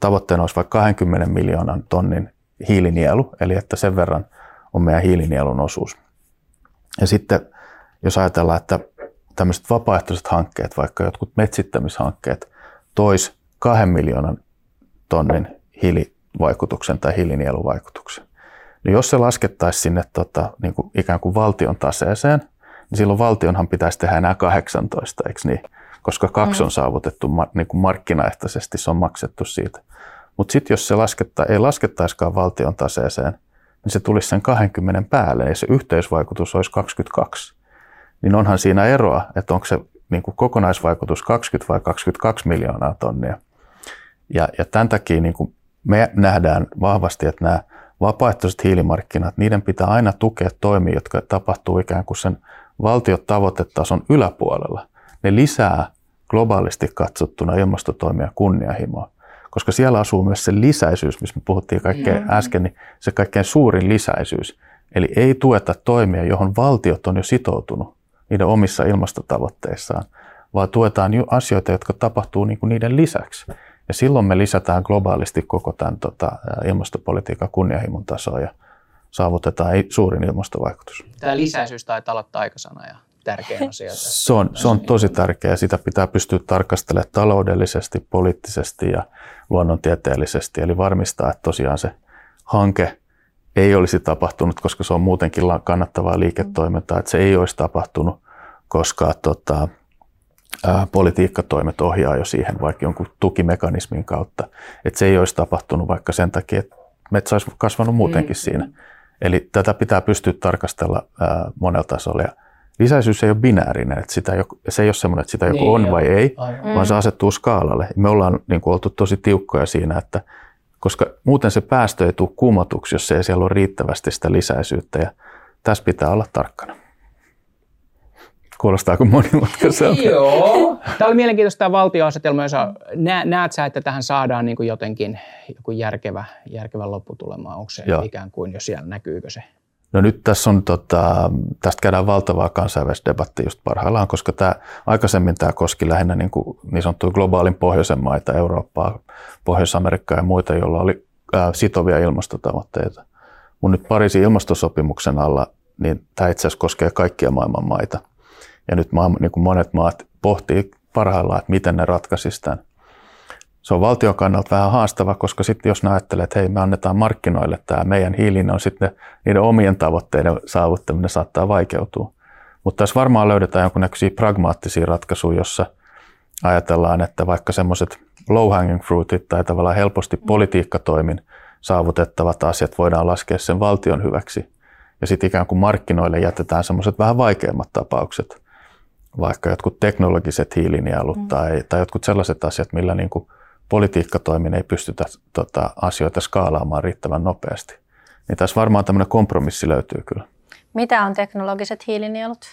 S3: tavoitteena olisi vaikka 20 miljoonan tonnin hiilinielu, eli että sen verran on meidän hiilinielun osuus. Ja sitten jos ajatellaan, että tämmöiset vapaaehtoiset hankkeet, vaikka jotkut metsittämishankkeet, tois kahden miljoonan tonnin hiili, vaikutuksen tai hiilinieluvaikutuksen. No jos se laskettaisiin sinne tota, niin kuin ikään kuin valtion taseeseen, niin silloin valtionhan pitäisi tehdä enää 18, eikö niin? Koska kaksi on mm. saavutettu niin kuin markkinaehtoisesti, se on maksettu siitä. Mutta sitten jos se lasketta, ei laskettaisikaan valtion taseeseen, niin se tulisi sen 20 päälle ja se yhteisvaikutus olisi 22. Niin onhan siinä eroa, että onko se niin kuin kokonaisvaikutus 20 vai 22 miljoonaa tonnia. Ja, ja tämän takia niin kuin me nähdään vahvasti, että nämä vapaaehtoiset hiilimarkkinat, niiden pitää aina tukea toimia, jotka tapahtuu ikään kuin sen valtiotavoitetason yläpuolella. Ne lisää globaalisti katsottuna ilmastotoimia kunnianhimoa, koska siellä asuu myös se lisäisyys, missä me puhuttiin kaikkein mm. äsken, niin se kaikkein suurin lisäisyys. Eli ei tueta toimia, johon valtiot on jo sitoutunut niiden omissa ilmastotavoitteissaan, vaan tuetaan asioita, jotka tapahtuu niin kuin niiden lisäksi. Ja silloin me lisätään globaalisti koko tämän tota, ilmastopolitiikan kunnianhimon tasoa ja saavutetaan suurin ilmastovaikutus.
S2: Tämä lisäisyys taitaa olla taikasana ja tärkeä *laughs* asia.
S3: Se on, se on tosi tärkeä. Sitä pitää pystyä tarkastelemaan taloudellisesti, poliittisesti ja luonnontieteellisesti. Eli varmistaa, että tosiaan se hanke ei olisi tapahtunut, koska se on muutenkin kannattavaa liiketoimintaa, että se ei olisi tapahtunut, koska tota, politiikkatoimet ohjaa jo siihen vaikka jonkun tukimekanismin kautta. Että se ei olisi tapahtunut vaikka sen takia, että metsä olisi kasvanut muutenkin mm. siinä. Eli tätä pitää pystyä tarkastella monella tasolla. Ja lisäisyys ei ole binäärinen, että sitä joku, se ei ole semmoinen, että sitä joku
S2: Niin,
S3: on vai ei,
S2: Aivan.
S3: vaan se asettuu skaalalle. Me ollaan niin kuin, oltu tosi tiukkoja siinä, että koska muuten se päästö ei tule kumotuksi, jos ei siellä ole riittävästi sitä lisäisyyttä ja tässä pitää olla tarkkana. Kuulostaako monimutkaiselta?
S2: Joo. Tämä oli mielenkiintoista tämä valtioasetelma, jossa nä- näet sä, että tähän saadaan niin kuin jotenkin joku järkevä, järkevä lopputulema. Onko se
S3: Joo.
S2: ikään kuin, jos siellä näkyykö se?
S3: No nyt tässä on, tota, tästä käydään valtavaa kansainvälistä debattia just parhaillaan, koska tämä, aikaisemmin tämä koski lähinnä niin, kuin niin sanottuja globaalin pohjoisen maita, Eurooppaa, Pohjois-Amerikkaa ja muita, joilla oli ää, sitovia ilmastotavoitteita. Mutta nyt Pariisin ilmastosopimuksen alla, niin tämä itse asiassa koskee kaikkia maailman maita. Ja nyt maailman, niin kuin monet maat pohtii parhaillaan, että miten ne ratkaisisivat tämän. Se on valtion kannalta vähän haastava, koska sitten jos ne ajattelee, että hei me annetaan markkinoille tämä meidän hiilinen on sitten niiden omien tavoitteiden saavuttaminen saattaa vaikeutua. Mutta tässä varmaan löydetään jonkunnäköisiä pragmaattisia ratkaisuja, jossa ajatellaan, että vaikka semmoiset low hanging fruitit tai tavallaan helposti politiikkatoimin saavutettavat asiat voidaan laskea sen valtion hyväksi. Ja sitten ikään kuin markkinoille jätetään semmoiset vähän vaikeammat tapaukset, vaikka jotkut teknologiset hiilinielut mm. tai, tai jotkut sellaiset asiat, millä niin kuin politiikkatoimin ei pystytä tota, asioita skaalaamaan riittävän nopeasti. Niin tässä varmaan tämmöinen kompromissi löytyy kyllä.
S1: Mitä on teknologiset hiilinielut?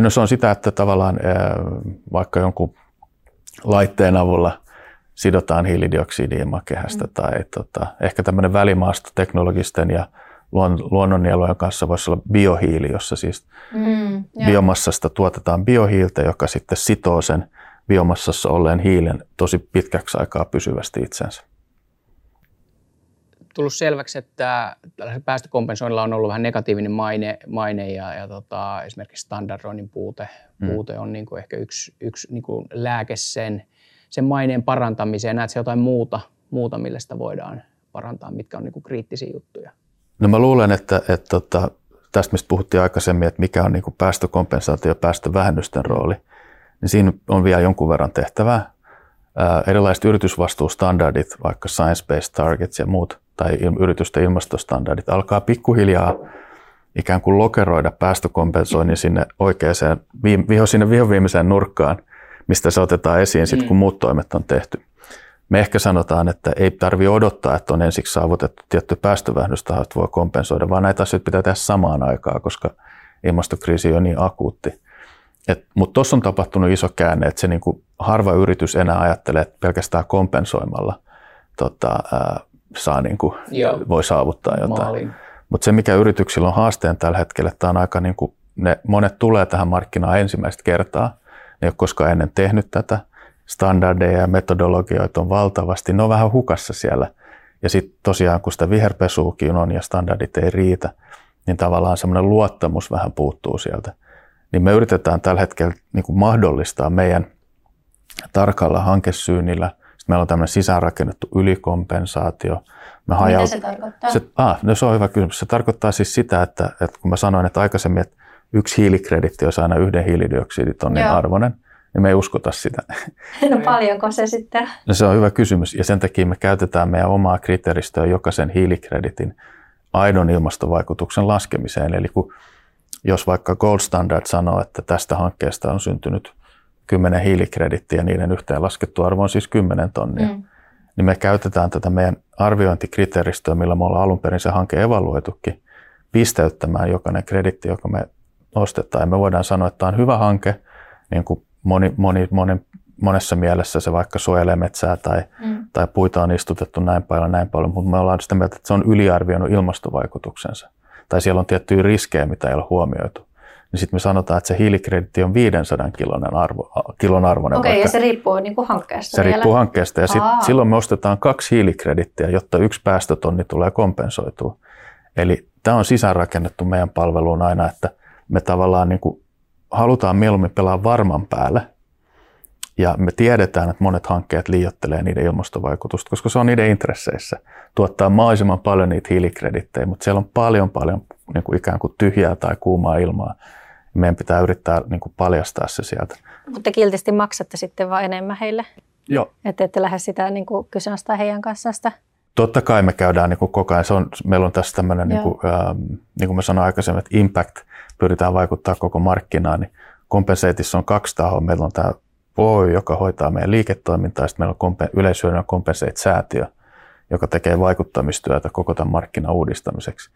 S3: No se on sitä, että tavallaan vaikka jonkun laitteen avulla sidotaan hiilidioksidia ilmakehästä mm. tai tota, ehkä tämmöinen välimaasto teknologisten ja luon, luonnonnielujen kanssa voisi olla biohiili, jossa siis
S1: Mm,
S3: biomassasta tuotetaan biohiiltä, joka sitten sitoo sen biomassassa olleen hiilen tosi pitkäksi aikaa pysyvästi itsensä.
S2: tullut selväksi, että tällaisella päästökompensoinnilla on ollut vähän negatiivinen maine, maine ja, ja tota, esimerkiksi standardoinnin puute,
S3: Mm.
S2: puute on niin kuin ehkä yksi, yksi niin kuin lääke sen, sen maineen parantamiseen. Näetkö jotain muuta, muuta, millä sitä voidaan parantaa, mitkä on niin kuin kriittisiä juttuja?
S3: No mä luulen, että, että, että tästä mistä puhuttiin aikaisemmin, että mikä on niin kuin päästökompensaatio ja päästövähennysten rooli, niin siinä on vielä jonkun verran tehtävää. Ää, erilaiset yritysvastuustandardit, vaikka science-based targets ja muut, tai yritysten ilmastostandardit, alkaa pikkuhiljaa ikään kuin lokeroida päästökompensoinnin sinne oikeaan, viho, sinne vihoviimeiseen nurkkaan, mistä se otetaan esiin sitten, kun muut toimet on tehty. Me ehkä sanotaan, että ei tarvi odottaa, että on ensiksi saavutettu tietty päästövähennystaho, että voi kompensoida, vaan näitä asioita pitää tehdä samaan aikaan, koska ilmastokriisi on niin akuutti. Mutta tuossa on tapahtunut iso käänne, että se niinku harva yritys enää ajattelee, että pelkästään kompensoimalla tota, ää, saa niinku,
S2: Joo.
S3: voi saavuttaa jotain. Mutta se, mikä yrityksillä on haasteen tällä hetkellä, että on aika niin kuin, ne monet tulee tähän markkinaan ensimmäistä kertaa. Ne ei ole koskaan ennen tehnyt tätä. Standardeja ja metodologioita on valtavasti. Ne on vähän hukassa siellä. Ja sitten tosiaan, kun sitä viherpesuukin on ja standardit ei riitä, niin tavallaan semmoinen luottamus vähän puuttuu sieltä. Niin me yritetään tällä hetkellä niin kuin mahdollistaa meidän tarkalla hankesyynnillä. Sitten meillä on tämmöinen sisäänrakennettu ylikompensaatio. Me
S1: Mitä
S3: hajaut-
S1: se tarkoittaa?
S3: se, ah, no se on hyvä kysymys. Se tarkoittaa siis sitä, että, että kun mä sanoin, että aikaisemmin, että yksi hiilikreditti olisi aina yhden hiilidioksiditonnin
S1: Joo.
S3: arvoinen, niin me ei uskota sitä. *laughs*
S1: No paljonko se sitten?
S3: No se on hyvä kysymys ja sen takia me käytetään meidän omaa kriteeristöä jokaisen hiilikreditin aidon ilmastovaikutuksen laskemiseen. Eli kun, jos vaikka Gold Standard sanoo, että tästä hankkeesta on syntynyt 10 hiilikredittiä ja niiden yhteenlaskettu arvo on siis 10 tonnia, mm. niin me käytetään tätä meidän arviointikriteeristöä, millä me ollaan alun perin se hanke evaluoitukin, pisteyttämään jokainen kreditti, joka me ostetaan. Ja me voidaan sanoa, että tämä on hyvä hanke, niin kuin moni, moni, moni, monessa mielessä se vaikka suojelee metsää tai, mm. tai puita on istutettu näin paljon, näin paljon, mutta me ollaan sitä mieltä, että se on yliarvioinut ilmastovaikutuksensa. Tai siellä on tiettyjä riskejä, mitä ei ole huomioitu. Niin sitten me sanotaan, että se hiilikreditti on 500 kilon, arvo, kilon arvoinen.
S1: Okei,
S3: vaikka
S1: ja se riippuu niin kuin hankkeesta
S3: se
S1: vielä.
S3: riippuu hankkeesta. Ja sit,
S1: Aa.
S3: silloin me ostetaan kaksi hiilikredittiä, jotta yksi päästötonni tulee kompensoitua. Eli tämä on sisäänrakennettu meidän palveluun aina, että me tavallaan niin kuin halutaan mieluummin pelaa varman päälle. Ja me tiedetään, että monet hankkeet liiottelee niiden ilmastovaikutusta, koska se on niiden intresseissä tuottaa mahdollisimman paljon niitä hiilikredittejä, mutta siellä on paljon paljon niin kuin ikään kuin tyhjää tai kuumaa ilmaa. Meidän pitää yrittää niin kuin paljastaa se sieltä.
S1: Mutta kiltisti maksatte sitten vaan enemmän heille.
S3: Joo.
S1: Että ette lähde sitä niin kuin kyseenalaistaa heidän kanssaan sitä.
S3: Totta kai me käydään niin kuin koko ajan, se on, meillä on tässä tämmöinen, niin kuin, ähm, niin kuin mä sanoin aikaisemmin, että impact pyritään vaikuttaa koko markkinaan, niin kompenseitissa on kaksi tahoa. Meillä on tämä Oy, joka hoitaa meidän liiketoimintaa, sitten meillä on yleishyödynnä Compensate-säätiö, joka tekee vaikuttamistyötä koko tämän markkinan uudistamiseksi.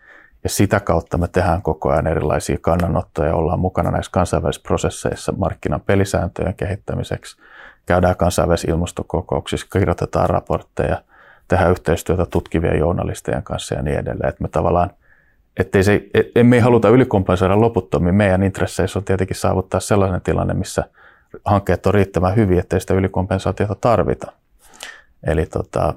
S3: Ja sitä kautta me tehdään koko ajan erilaisia kannanottoja, ollaan mukana näissä kansainvälisissä prosesseissa markkinan pelisääntöjen kehittämiseksi, käydään kansainvälisissä ilmastokokouksissa, kirjoitetaan raportteja, tehdään yhteistyötä tutkivien journalistien kanssa ja niin edelleen. Että me tavallaan, ettei se, emme haluta ylikompensoida loputtomiin. Meidän intresseissä on tietenkin saavuttaa sellainen tilanne, missä hankkeet on riittävän hyviä, ettei sitä ylikompensaatiota tarvita. Eli tota,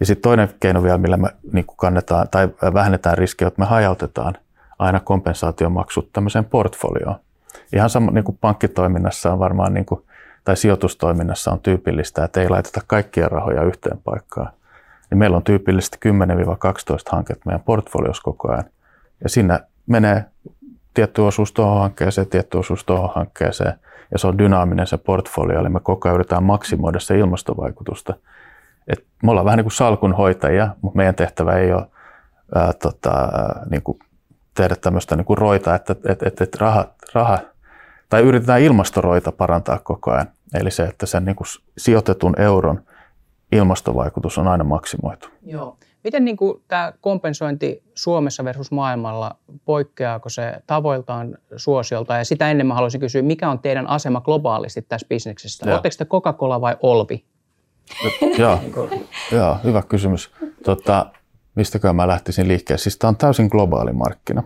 S3: ja sitten toinen keino vielä, millä me niin kannetaan tai vähennetään riskejä, että me hajautetaan aina kompensaatiomaksut tämmöiseen portfolioon. Ihan sama niin kuin pankkitoiminnassa on varmaan, niin kuin, tai sijoitustoiminnassa on tyypillistä, että ei laiteta kaikkia rahoja yhteen paikkaan. Niin meillä on tyypillisesti 10-12 hanketta meidän portfoliossa koko ajan. Ja siinä menee tietty osuus tuohon hankkeeseen, tietty osuus tuohon hankkeeseen. Ja se on dynaaminen se portfolio, eli me koko ajan yritetään maksimoida se ilmastovaikutusta – et me ollaan vähän niin kuin salkunhoitajia, mutta meidän tehtävä ei ole ää, tota, niin kuin tehdä tämmöistä niin kuin roita, että et, et, et raha, raha, tai yritetään ilmastoroita parantaa koko ajan. Eli se, että sen niin kuin sijoitetun euron ilmastovaikutus on aina maksimoitu.
S2: Joo. Miten niin kuin tämä kompensointi Suomessa versus maailmalla, poikkeaako se tavoiltaan suosiolta? Ja sitä ennen mä haluaisin kysyä, mikä on teidän asema globaalisti tässä bisneksessä? Oletteko te Coca-Cola vai Olvi?
S3: Joo, joo, hyvä kysymys. Tota, mistäkö mä lähtisin liikkeelle? Siis tämä on täysin globaali markkina.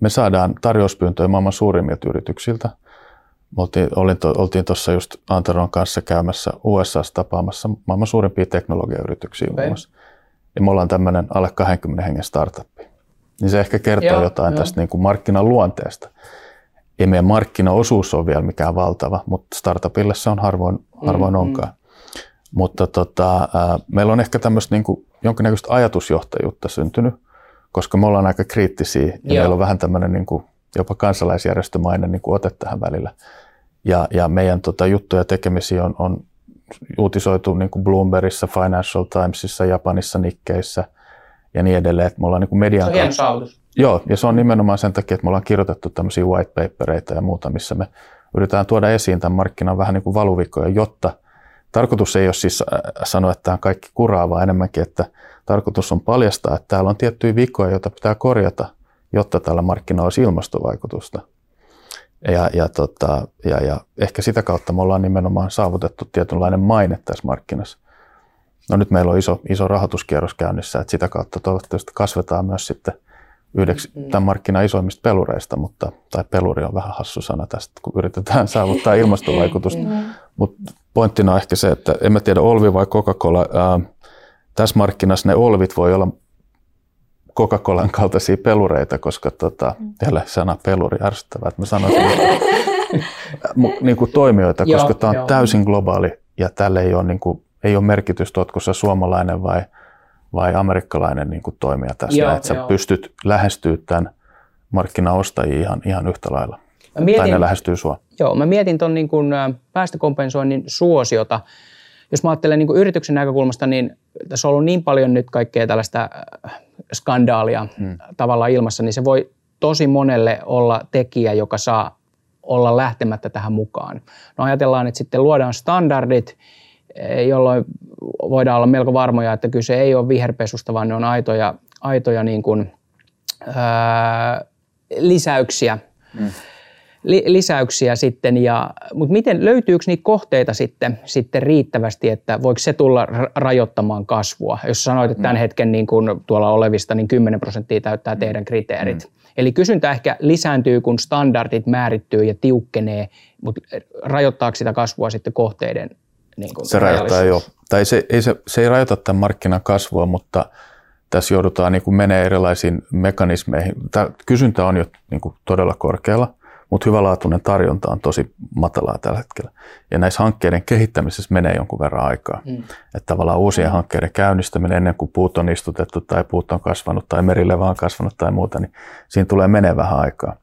S3: Me saadaan tarjouspyyntöjä maailman suurimmilta yrityksiltä. Me oltiin, oltiin tuossa just Antaron kanssa käymässä USAssa tapaamassa maailman suurimpia teknologiayrityksiä okay. muun Ja me ollaan tämmöinen alle 20 hengen startuppi. Niin se ehkä kertoo joo, jotain joo. tästä niin kuin markkinan luonteesta. Ei meidän markkinaosuus ole vielä mikään valtava, mutta startupille se on harvoin, harvoin mm, onkaan. Mm. Mutta tota, ää, meillä on ehkä tämmöistä niin kuin, jonkinnäköistä ajatusjohtajuutta syntynyt, koska me ollaan aika kriittisiä ja Joo. meillä on vähän tämmöinen niin kuin, jopa kansalaisjärjestömainen niin kuin ote tähän välillä. Ja, ja meidän tota, juttuja tekemisiä on, on uutisoitu niin kuin Bloombergissa, Financial Timesissa, Japanissa, Nikkeissä ja niin edelleen. Että me ollaan niin kuin median
S2: se on kanssa.
S3: Joo, ja se on nimenomaan sen takia, että me ollaan kirjoitettu tämmöisiä white papereita ja muuta, missä me yritetään tuoda esiin tämän markkinan vähän niin kuin valuvikoja, jotta – Tarkoitus ei ole siis äh, sanoa, että tämä on kaikki kuraa, enemmänkin, että tarkoitus on paljastaa, että täällä on tiettyjä vikoja, joita pitää korjata, jotta tällä markkinalla olisi ilmastovaikutusta. Ja, ja, tota, ja, ja ehkä sitä kautta me ollaan nimenomaan saavutettu tietynlainen maine tässä markkinassa. No nyt meillä on iso, iso rahoituskierros käynnissä, että sitä kautta toivottavasti kasvetaan myös sitten yhdeksi mm. tämän markkinan isoimmista pelureista, mutta, tai peluri on vähän hassu sana tästä, kun yritetään *laughs* saavuttaa ilmastovaikutusta. Mm. Mutta pointtina on ehkä se, että en mä tiedä Olvi vai Coca-Cola. Ää, tässä markkinassa ne Olvit voi olla Coca-Colan kaltaisia pelureita, koska tota, jälleen sana peluri ärsyttävää, että mä sanoisin *laughs* niin kuin toimijoita, koska tämä on joo. täysin globaali ja tälle ei ole, niin kuin, ei ole merkitystä, oletko sä suomalainen vai, vai amerikkalainen niin kuin toimija tässä, joo, että sä joo. pystyt lähestyä tämän markkinaostajia ihan, ihan yhtä lailla. Mä mietin, tai ne lähestyy sua.
S2: Joo, mä mietin tuon niin kuin päästökompensoinnin suosiota. Jos mä ajattelen niin kuin yrityksen näkökulmasta, niin tässä on ollut niin paljon nyt kaikkea tällaista skandaalia hmm. tavallaan ilmassa, niin se voi tosi monelle olla tekijä, joka saa olla lähtemättä tähän mukaan. No ajatellaan, että sitten luodaan standardit, e, jolloin voidaan olla melko varmoja, että kyse ei ole viherpesusta, vaan ne on aitoja, aitoja niin kuin, ää, lisäyksiä. Hmm li, lisäyksiä sitten. Ja, mutta miten, löytyykö niitä kohteita sitten, sitten riittävästi, että voiko se tulla rajoittamaan kasvua? Jos sanoit, että tämän mm. hetken niin kun tuolla olevista niin 10 prosenttia täyttää teidän kriteerit. Mm. Eli kysyntä ehkä lisääntyy, kun standardit määrittyy ja tiukkenee, mutta rajoittaako sitä kasvua sitten kohteiden niin
S3: Se rajoittaa jo. Tai se, ei, se, se ei rajoita tämän markkinan kasvua, mutta tässä joudutaan niin kuin menee erilaisiin mekanismeihin. Tämä kysyntä on jo niin kuin todella korkealla mutta hyvälaatuinen tarjonta on tosi matalaa tällä hetkellä. Ja näissä hankkeiden kehittämisessä menee jonkun verran aikaa. Mm. Että tavallaan uusien hankkeiden käynnistäminen ennen kuin puut on istutettu tai puut on kasvanut tai merilevä on kasvanut tai muuta, niin siinä tulee menee vähän aikaa.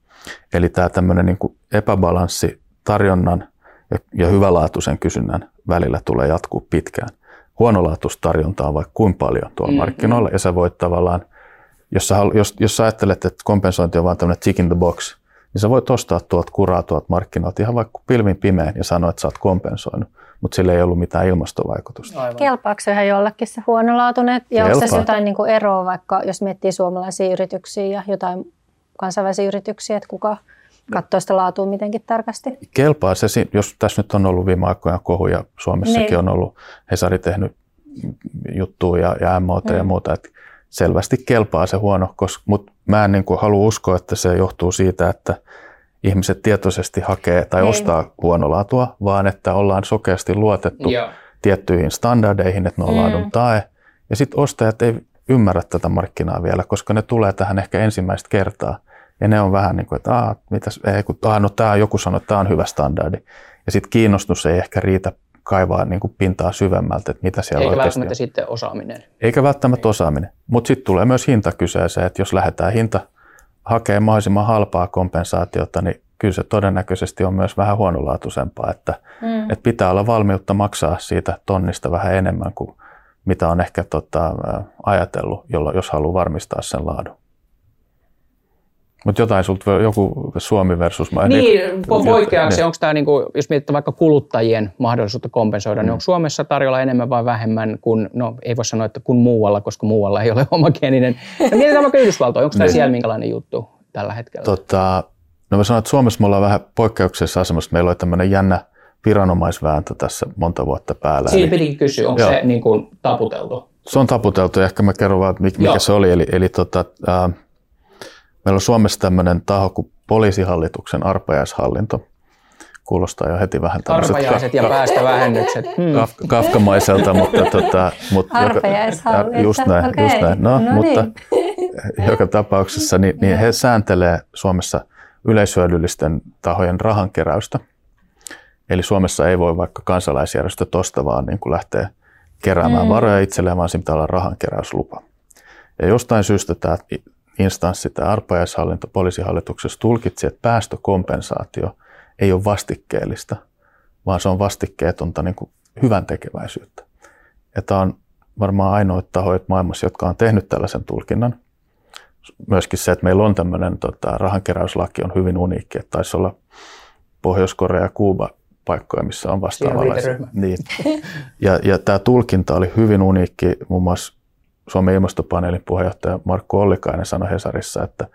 S3: Eli tämä tämmöinen niin kuin epäbalanssi tarjonnan ja, ja hyvälaatuisen kysynnän välillä tulee jatkuu pitkään. Huonolaatuista tarjontaa on vaikka kuinka paljon tuolla mm, markkinoilla, mm. ja sä voit tavallaan, jos sä, jos, jos sä ajattelet, että kompensointi on vain tämmöinen tick in the box – niin sä voit ostaa tuolta kuraa tuolta markkinoilta ihan vaikka pilvin pimeän ja sanoa, että sä oot kompensoinut, mutta sillä ei ollut mitään ilmastovaikutusta.
S1: Aivan. Kelpaako se ihan jollekin se huonolaatuinen? Ja onko tässä jotain niin kuin eroa vaikka, jos miettii suomalaisia yrityksiä ja jotain kansainvälisiä yrityksiä, että kuka katsoo sitä laatua mitenkin tarkasti?
S3: Kelpaa se, jos tässä nyt on ollut viime aikoina kohuja, Suomessakin niin. on ollut Hesari tehnyt juttuja ja, ja MOT mm. ja muuta, että selvästi kelpaa se huono, mutta mä en niin kuin halua uskoa, että se johtuu siitä, että ihmiset tietoisesti hakee tai niin. ostaa huonolaatua, vaan että ollaan sokeasti luotettu Joo. tiettyihin standardeihin, että ne on mm. laadun tae. Ja sitten ostajat ei ymmärrä tätä markkinaa vielä, koska ne tulee tähän ehkä ensimmäistä kertaa. Ja ne on vähän niin kuin, että Aa, mitäs, ei, kun, Aa, no tämä joku sanoo, että tämä on hyvä standardi. Ja sitten kiinnostus ei ehkä riitä kaivaa niin kuin pintaa syvemmältä, että mitä siellä
S2: Eikä
S3: oikeasti
S2: välttämättä on. sitten osaaminen.
S3: Eikä välttämättä ei. osaaminen. Mutta sitten tulee myös hinta kyseeseen, että jos lähdetään hinta hakemaan mahdollisimman halpaa kompensaatiota, niin kyllä se todennäköisesti on myös vähän huonolaatuisempaa, että, mm. että pitää olla valmiutta maksaa siitä tonnista vähän enemmän kuin mitä on ehkä tota, ajatellut, jolloin, jos haluaa varmistaa sen laadun. Mutta jotain sulta, joku Suomi versus...
S2: Niin, niin poikkeaako se, onko tämä, niinku, jos mietitään vaikka kuluttajien mahdollisuutta kompensoida, niin mm. niin onko Suomessa tarjolla enemmän vai vähemmän kuin, no ei voi sanoa, että kuin muualla, koska muualla ei ole *laughs* homogeeninen. No mietitään vaikka Yhdysvaltoja, onko tämä niin. siellä minkälainen juttu tällä hetkellä?
S3: Tota, no mä sanon, että Suomessa me ollaan vähän poikkeuksellisessa asemassa. Meillä oli tämmöinen jännä viranomaisvääntö tässä monta vuotta päällä.
S2: Siinä piti kysyä, onko Joo. se niin kuin taputeltu?
S3: Se on taputeltu ehkä mä kerron vaan, mikä Joo. se oli. Eli, eli tota, äh, Meillä on Suomessa tämmöinen taho kuin poliisihallituksen arpajaishallinto. Kuulostaa jo heti vähän
S2: tämmöiset... Arpajaiset ja päästövähennykset.
S3: Hmm. Kaf, kafkamaiselta, mutta... Tota, mutta
S1: Arpajaishallinto,
S3: just näin, okay. just näin. No, no mutta niin. joka tapauksessa niin, niin he sääntelee Suomessa yleishyödyllisten tahojen rahankeräystä. Eli Suomessa ei voi vaikka kansalaisjärjestö tosta vaan niin kuin lähteä keräämään mm. varoja itselleen, vaan siinä pitää olla rahankeräyslupa. Ja jostain syystä tämä instanssi, tämä arpajaishallinto poliisihallituksessa tulkitsi, että päästökompensaatio ei ole vastikkeellista, vaan se on vastikkeetonta niin kuin hyvän tekeväisyyttä. Ja tämä on varmaan ainoa tahoja maailmassa, jotka on tehnyt tällaisen tulkinnan. Myöskin se, että meillä on tämmöinen tota, rahankeräyslaki on hyvin uniikki, että taisi olla Pohjois-Korea ja Kuuba paikkoja, missä on vastaavanlaisia. Niin. Ja, ja tämä tulkinta oli hyvin uniikki muun muassa Suomen ilmastopaneelin puheenjohtaja Markku Ollikainen sanoi Hesarissa, että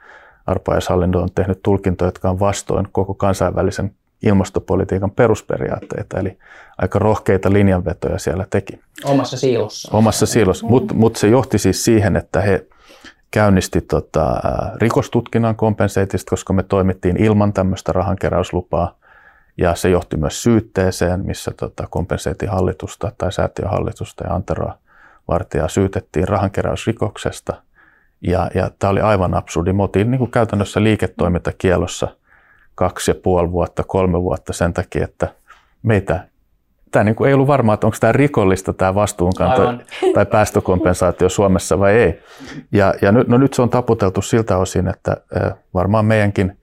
S3: arpajaishallinto on tehnyt tulkintoja, jotka on vastoin koko kansainvälisen ilmastopolitiikan perusperiaatteita, eli aika rohkeita linjanvetoja siellä teki.
S2: Omassa siilossa.
S3: Omassa siilossa, mutta mut se johti siis siihen, että he käynnisti tota, rikostutkinnan kompenseitista, koska me toimittiin ilman tämmöistä rahankeräyslupaa, ja se johti myös syytteeseen, missä tota, kompenseitin hallitusta tai säätiöhallitusta ja Anteroa vartijaa syytettiin rahankeräysrikoksesta. Ja, ja tämä oli aivan absurdi. Me oltiin niin kuin käytännössä liiketoimintakielossa kaksi ja puoli vuotta, kolme vuotta sen takia, että meitä tämä niin kuin ei ollut varmaa, että onko tämä rikollista tämä vastuunkanto Aivan. tai päästökompensaatio Suomessa vai ei. Ja, ja nyt, no nyt se on taputeltu siltä osin, että varmaan meidänkin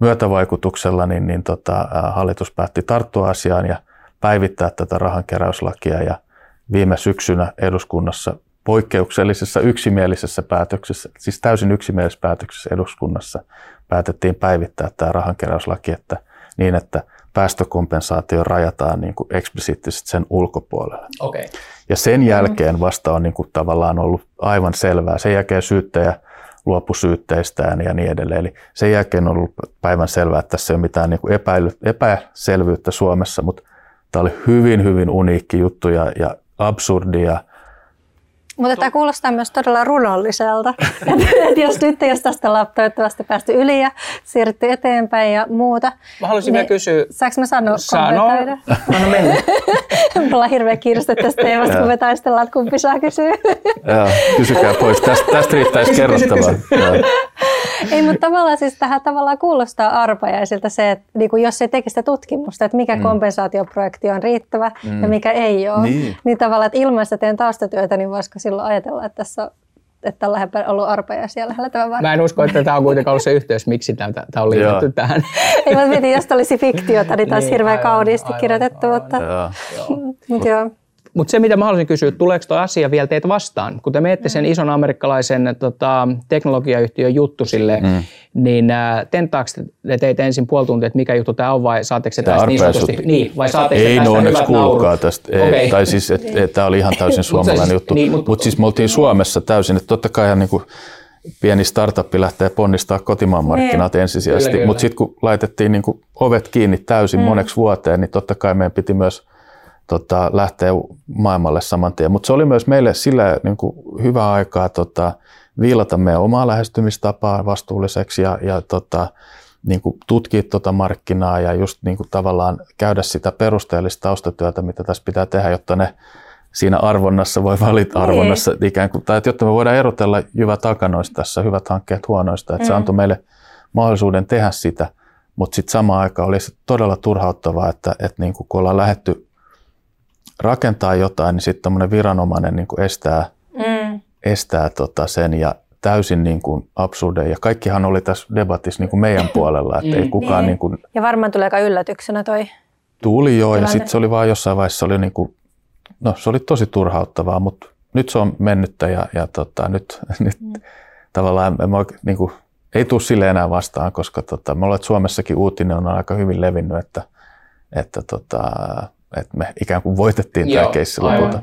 S3: myötävaikutuksella niin, niin tota, hallitus päätti tarttua asiaan ja päivittää tätä rahankeräyslakia ja viime syksynä eduskunnassa poikkeuksellisessa yksimielisessä päätöksessä, siis täysin yksimielisessä päätöksessä eduskunnassa päätettiin päivittää tämä rahankeräyslaki että niin, että päästökompensaatio rajataan niin kuin eksplisiittisesti sen ulkopuolelle.
S2: Okay.
S3: Ja sen jälkeen vasta on niin kuin tavallaan ollut aivan selvää. Sen jälkeen syyttäjä luopui syytteistään ja niin edelleen. Eli sen jälkeen on ollut päivän selvää, että tässä ei ole mitään niin kuin epäily, epäselvyyttä Suomessa, mutta tämä oli hyvin, hyvin uniikki juttu ja, ja absurdia.
S1: Mutta tämä kuulostaa myös todella runolliselta. *laughs* että jos nyt jos tästä ollaan toivottavasti päästy yli ja siirrytty eteenpäin ja muuta.
S2: Mä haluaisin niin, vielä kysyä.
S1: Saanko mä sanoa
S2: Sano. Anna mennä. *laughs*
S1: Me ollaan hirveä kiirste tästä teemasta, kun me taistellaan, että kumpi saa kysyä. *laughs*
S3: Joo, kysykää pois. Tästä, tästä riittäisi kerrottavaa.
S1: Ei, mutta tavallaan siis tähän tavallaan kuulostaa arpajaisilta se, että niin kuin jos se tekisi sitä tutkimusta, että mikä mm. kompensaatioprojekti on riittävä mm. ja mikä ei ole, niin, niin tavallaan, että ilman sitä teen taustatyötä, niin voisiko silloin ajatella, että tässä on että on ollut arpajaisia lähellä tämän
S2: Mä en usko, että tämä on kuitenkaan ollut se yhteys, miksi tämä, tämä on liitetty tähän.
S1: Ei, mä mietin, jos olisi fiktiota, niin tämä olisi niin, hirveän kauniisti aivan, kirjoitettu, aivan, mutta,
S2: aivan,
S1: joo. joo.
S2: Mutta se, mitä mä haluaisin kysyä, tuleeko tuo asia vielä teitä vastaan? Kun te menette sen ison amerikkalaisen tota, teknologiayhtiön juttu sille, mm. niin äh, tenttaako te teitä ensin puoli tuntia, että mikä juttu tämä on, vai saatteko se tästä niin sanotusti? Niin, vai saatteko
S3: Ei
S2: tästä
S3: no onneksi kuulkaa tästä. Ei, okay. Tai siis, että tämä oli ihan täysin suomalainen juttu. Niin, Mutta mut siis me oltiin Suomessa täysin, että totta kai ihan niin kuin pieni startup lähtee ponnistaa kotimaan markkinat niin. ensisijaisesti, mutta sitten kun laitettiin niin kuin ovet kiinni täysin mm. moneksi vuoteen, niin totta kai meidän piti myös tota, lähteä maailmalle saman tien. Mutta se oli myös meille sillä niin kuin hyvä aikaa tota, viilata meidän omaa lähestymistapaa vastuulliseksi ja, ja tota, niin kuin tutkia tuota markkinaa ja just niin kuin tavallaan käydä sitä perusteellista taustatyötä, mitä tässä pitää tehdä, jotta ne siinä arvonnassa voi valita niin. arvonnassa niin. ikään kuin, tai että jotta me voidaan erotella jyvät takanoista tässä, hyvät hankkeet huonoista, että mm. se antoi meille mahdollisuuden tehdä sitä, mutta sitten samaan aikaan oli se todella turhauttavaa, että, että niin kuin kun ollaan lähetty rakentaa jotain, niin sitten tämmöinen viranomainen niin kuin estää, mm. estää tota sen ja täysin niin kuin absurde. Ja kaikkihan oli tässä debatissa niin kuin meidän puolella, että ei mm. kukaan... Niin. Niin kuin,
S1: ja varmaan tulee aika yllätyksenä toi
S3: Tuli joo, tilanne. ja sitten se oli vaan jossain vaiheessa, oli niin kuin, no se oli tosi turhauttavaa, mutta nyt se on mennyttä ja, ja tota, nyt, *laughs* nyt mm. tavallaan en mä, niin kuin, ei tule sille enää vastaan, koska tota, me ollaan Suomessakin uutinen on aika hyvin levinnyt, että, että tota, että me ikään kuin voitettiin Joo, tämä keissi lopulta.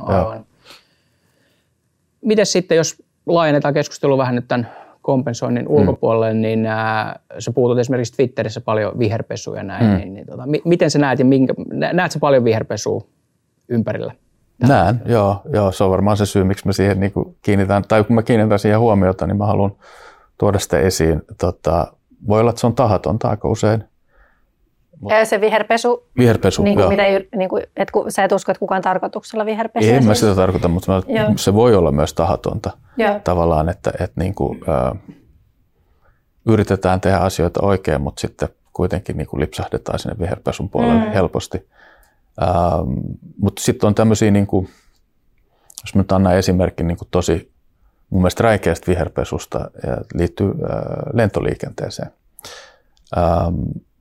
S2: Miten sitten, jos laajennetaan keskustelua vähän nyt tämän kompensoinnin mm. ulkopuolelle, niin ää, sä puhutut esimerkiksi Twitterissä paljon viherpesuja ja näin, mm. niin, niin tota, mi- miten sä näet ja minkä, näet sä paljon viherpesua ympärillä?
S3: Näen, joo, joo, se on varmaan se syy, miksi mä siihen niin kuin kiinnitän, tai kun mä kiinnitän siihen huomiota, niin mä haluan tuoda sitä esiin. Tota, voi olla, että se on tahatonta aika usein,
S1: ja se viherpesu,
S3: viherpesu
S1: niin kuin, mitä, niin kuin, että kun, sä et usko, että kukaan tarkoituksella viherpesu.
S3: En mä sitä tarkoita, mutta mä, se voi olla myös tahatonta Joo. tavallaan, että, että niin kuin, ä, yritetään tehdä asioita oikein, mutta sitten kuitenkin niin kuin lipsahdetaan sinne viherpesun puolelle mm. helposti. Ähm, mutta sitten on tämmöisiä, niin kuin, jos mä nyt annan esimerkin niin kuin tosi mun mielestä räikeästä viherpesusta ja liittyy äh, lentoliikenteeseen. Ähm,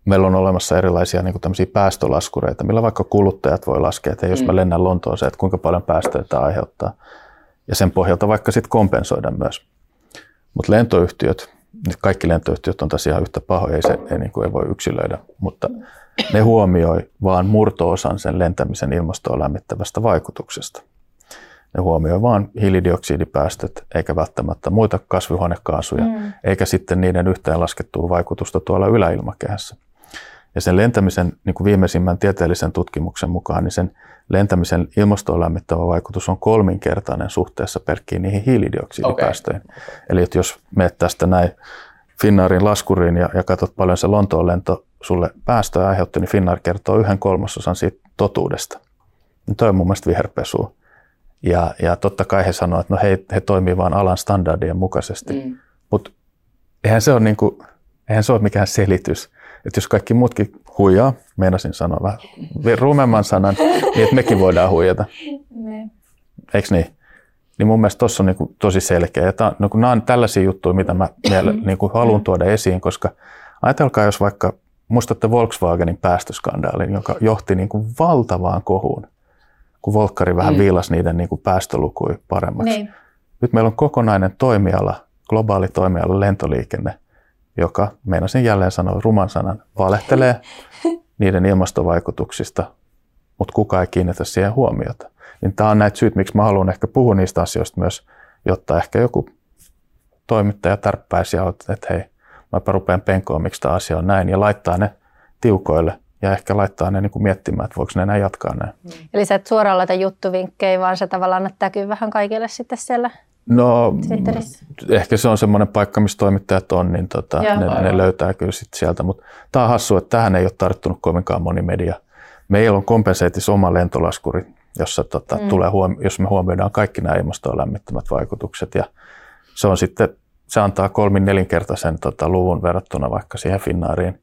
S3: meillä on olemassa erilaisia niin kuin päästölaskureita, millä vaikka kuluttajat voi laskea, että jos mä mm. lennän Lontooseen, että kuinka paljon päästöjä tämä aiheuttaa. Ja sen pohjalta vaikka sitten kompensoida myös. Mutta lentoyhtiöt, kaikki lentoyhtiöt on tosiaan yhtä pahoja, ei, se, ei, niin kuin ei voi yksilöidä, mutta ne huomioi vaan murto-osan sen lentämisen ilmastoa lämmittävästä vaikutuksesta. Ne huomioi vain hiilidioksidipäästöt, eikä välttämättä muita kasvihuonekaasuja, mm. eikä sitten niiden yhteenlaskettua vaikutusta tuolla yläilmakehässä. Ja sen lentämisen niin kuin viimeisimmän tieteellisen tutkimuksen mukaan, niin sen lentämisen ilmastoon lämmittävä vaikutus on kolminkertainen suhteessa per niihin hiilidioksidipäästöihin. Okay. Eli että jos menet tästä näin Finnaarin laskuriin ja, ja katsot paljon se Lontoon lento sulle päästöjä aiheutti, niin Finnair kertoo yhden kolmasosan siitä totuudesta. Niin toi on mun mielestä viherpesua. Ja, ja totta kai he sanoivat, että no he, he toimii vain alan standardien mukaisesti. Mm. Mutta eihän se ole, niin kuin, eihän se ole mikään selitys että jos kaikki muutkin huijaa, meinasin sanoa vähän rumemman sanan, niin että mekin voidaan huijata. Eikö niin? Niin mun mielestä tuossa on niin tosi selkeä. Ja tää, no kun nämä on tällaisia juttuja, mitä mä vielä niin kuin haluan tuoda esiin, koska ajatelkaa, jos vaikka muistatte Volkswagenin päästöskandaalin, joka johti niin kuin valtavaan kohuun, kun Volkkari vähän mm. viilasi niiden niin kuin päästölukuja paremmaksi. Niin. Nyt meillä on kokonainen toimiala, globaali toimiala, lentoliikenne, joka, meinasin jälleen sanoa ruman sanan, valehtelee *laughs* niiden ilmastovaikutuksista, mutta kukaan ei kiinnitä siihen huomiota. Niin tämä on näitä syyt, miksi mä haluan ehkä puhua niistä asioista myös, jotta ehkä joku toimittaja tärppäisi ja että hei, mä rupean penkoa, miksi tämä asia on näin, ja laittaa ne tiukoille ja ehkä laittaa ne niin kuin miettimään, että voiko ne enää jatkaa näin.
S1: Eli sä et suoraan laita juttuvinkkejä, vaan se tavallaan näkyy vähän kaikille sitten siellä
S3: No ehkä se on semmoinen paikka, missä toimittajat on, niin tota, ne, ne löytää kyllä sit sieltä. Mutta tämä on hassu, että tähän ei ole tarttunut kovinkaan moni media. Meillä on kompenseitis oma lentolaskuri, jossa tota, mm. tulee huomi- jos me huomioidaan kaikki nämä ilmastoon lämmittämät vaikutukset. Ja se on sitten, se antaa kolmin nelinkertaisen tota, luvun verrattuna vaikka siihen Finnaariin.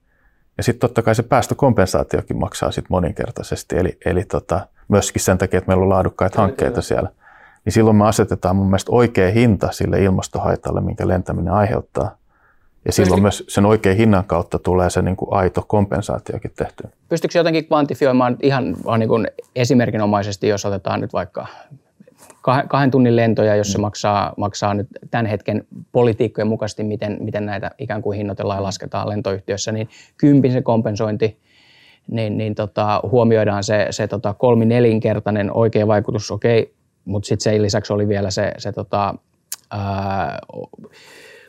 S3: Ja sitten totta kai se päästökompensaatiokin maksaa sitten moninkertaisesti, eli, eli tota, myöskin sen takia, että meillä on laadukkaita hankkeita siellä niin silloin me asetetaan mun mielestä oikea hinta sille ilmastohaitalle, minkä lentäminen aiheuttaa. Ja silloin myös sen oikean hinnan kautta tulee se niin kuin aito kompensaatiokin tehty.
S2: Pystyykö jotenkin kvantifioimaan ihan vaan niin kuin esimerkinomaisesti, jos otetaan nyt vaikka kahden tunnin lentoja, jos se mm. maksaa, maksaa nyt tämän hetken politiikkojen mukaisesti, miten, miten näitä ikään kuin hinnoitellaan ja lasketaan lentoyhtiössä, niin kympin se kompensointi, niin, niin tota, huomioidaan se, se tota kolmi-nelinkertainen oikea vaikutus, okei, okay, mutta sitten sen lisäksi oli vielä se, se tota, ää,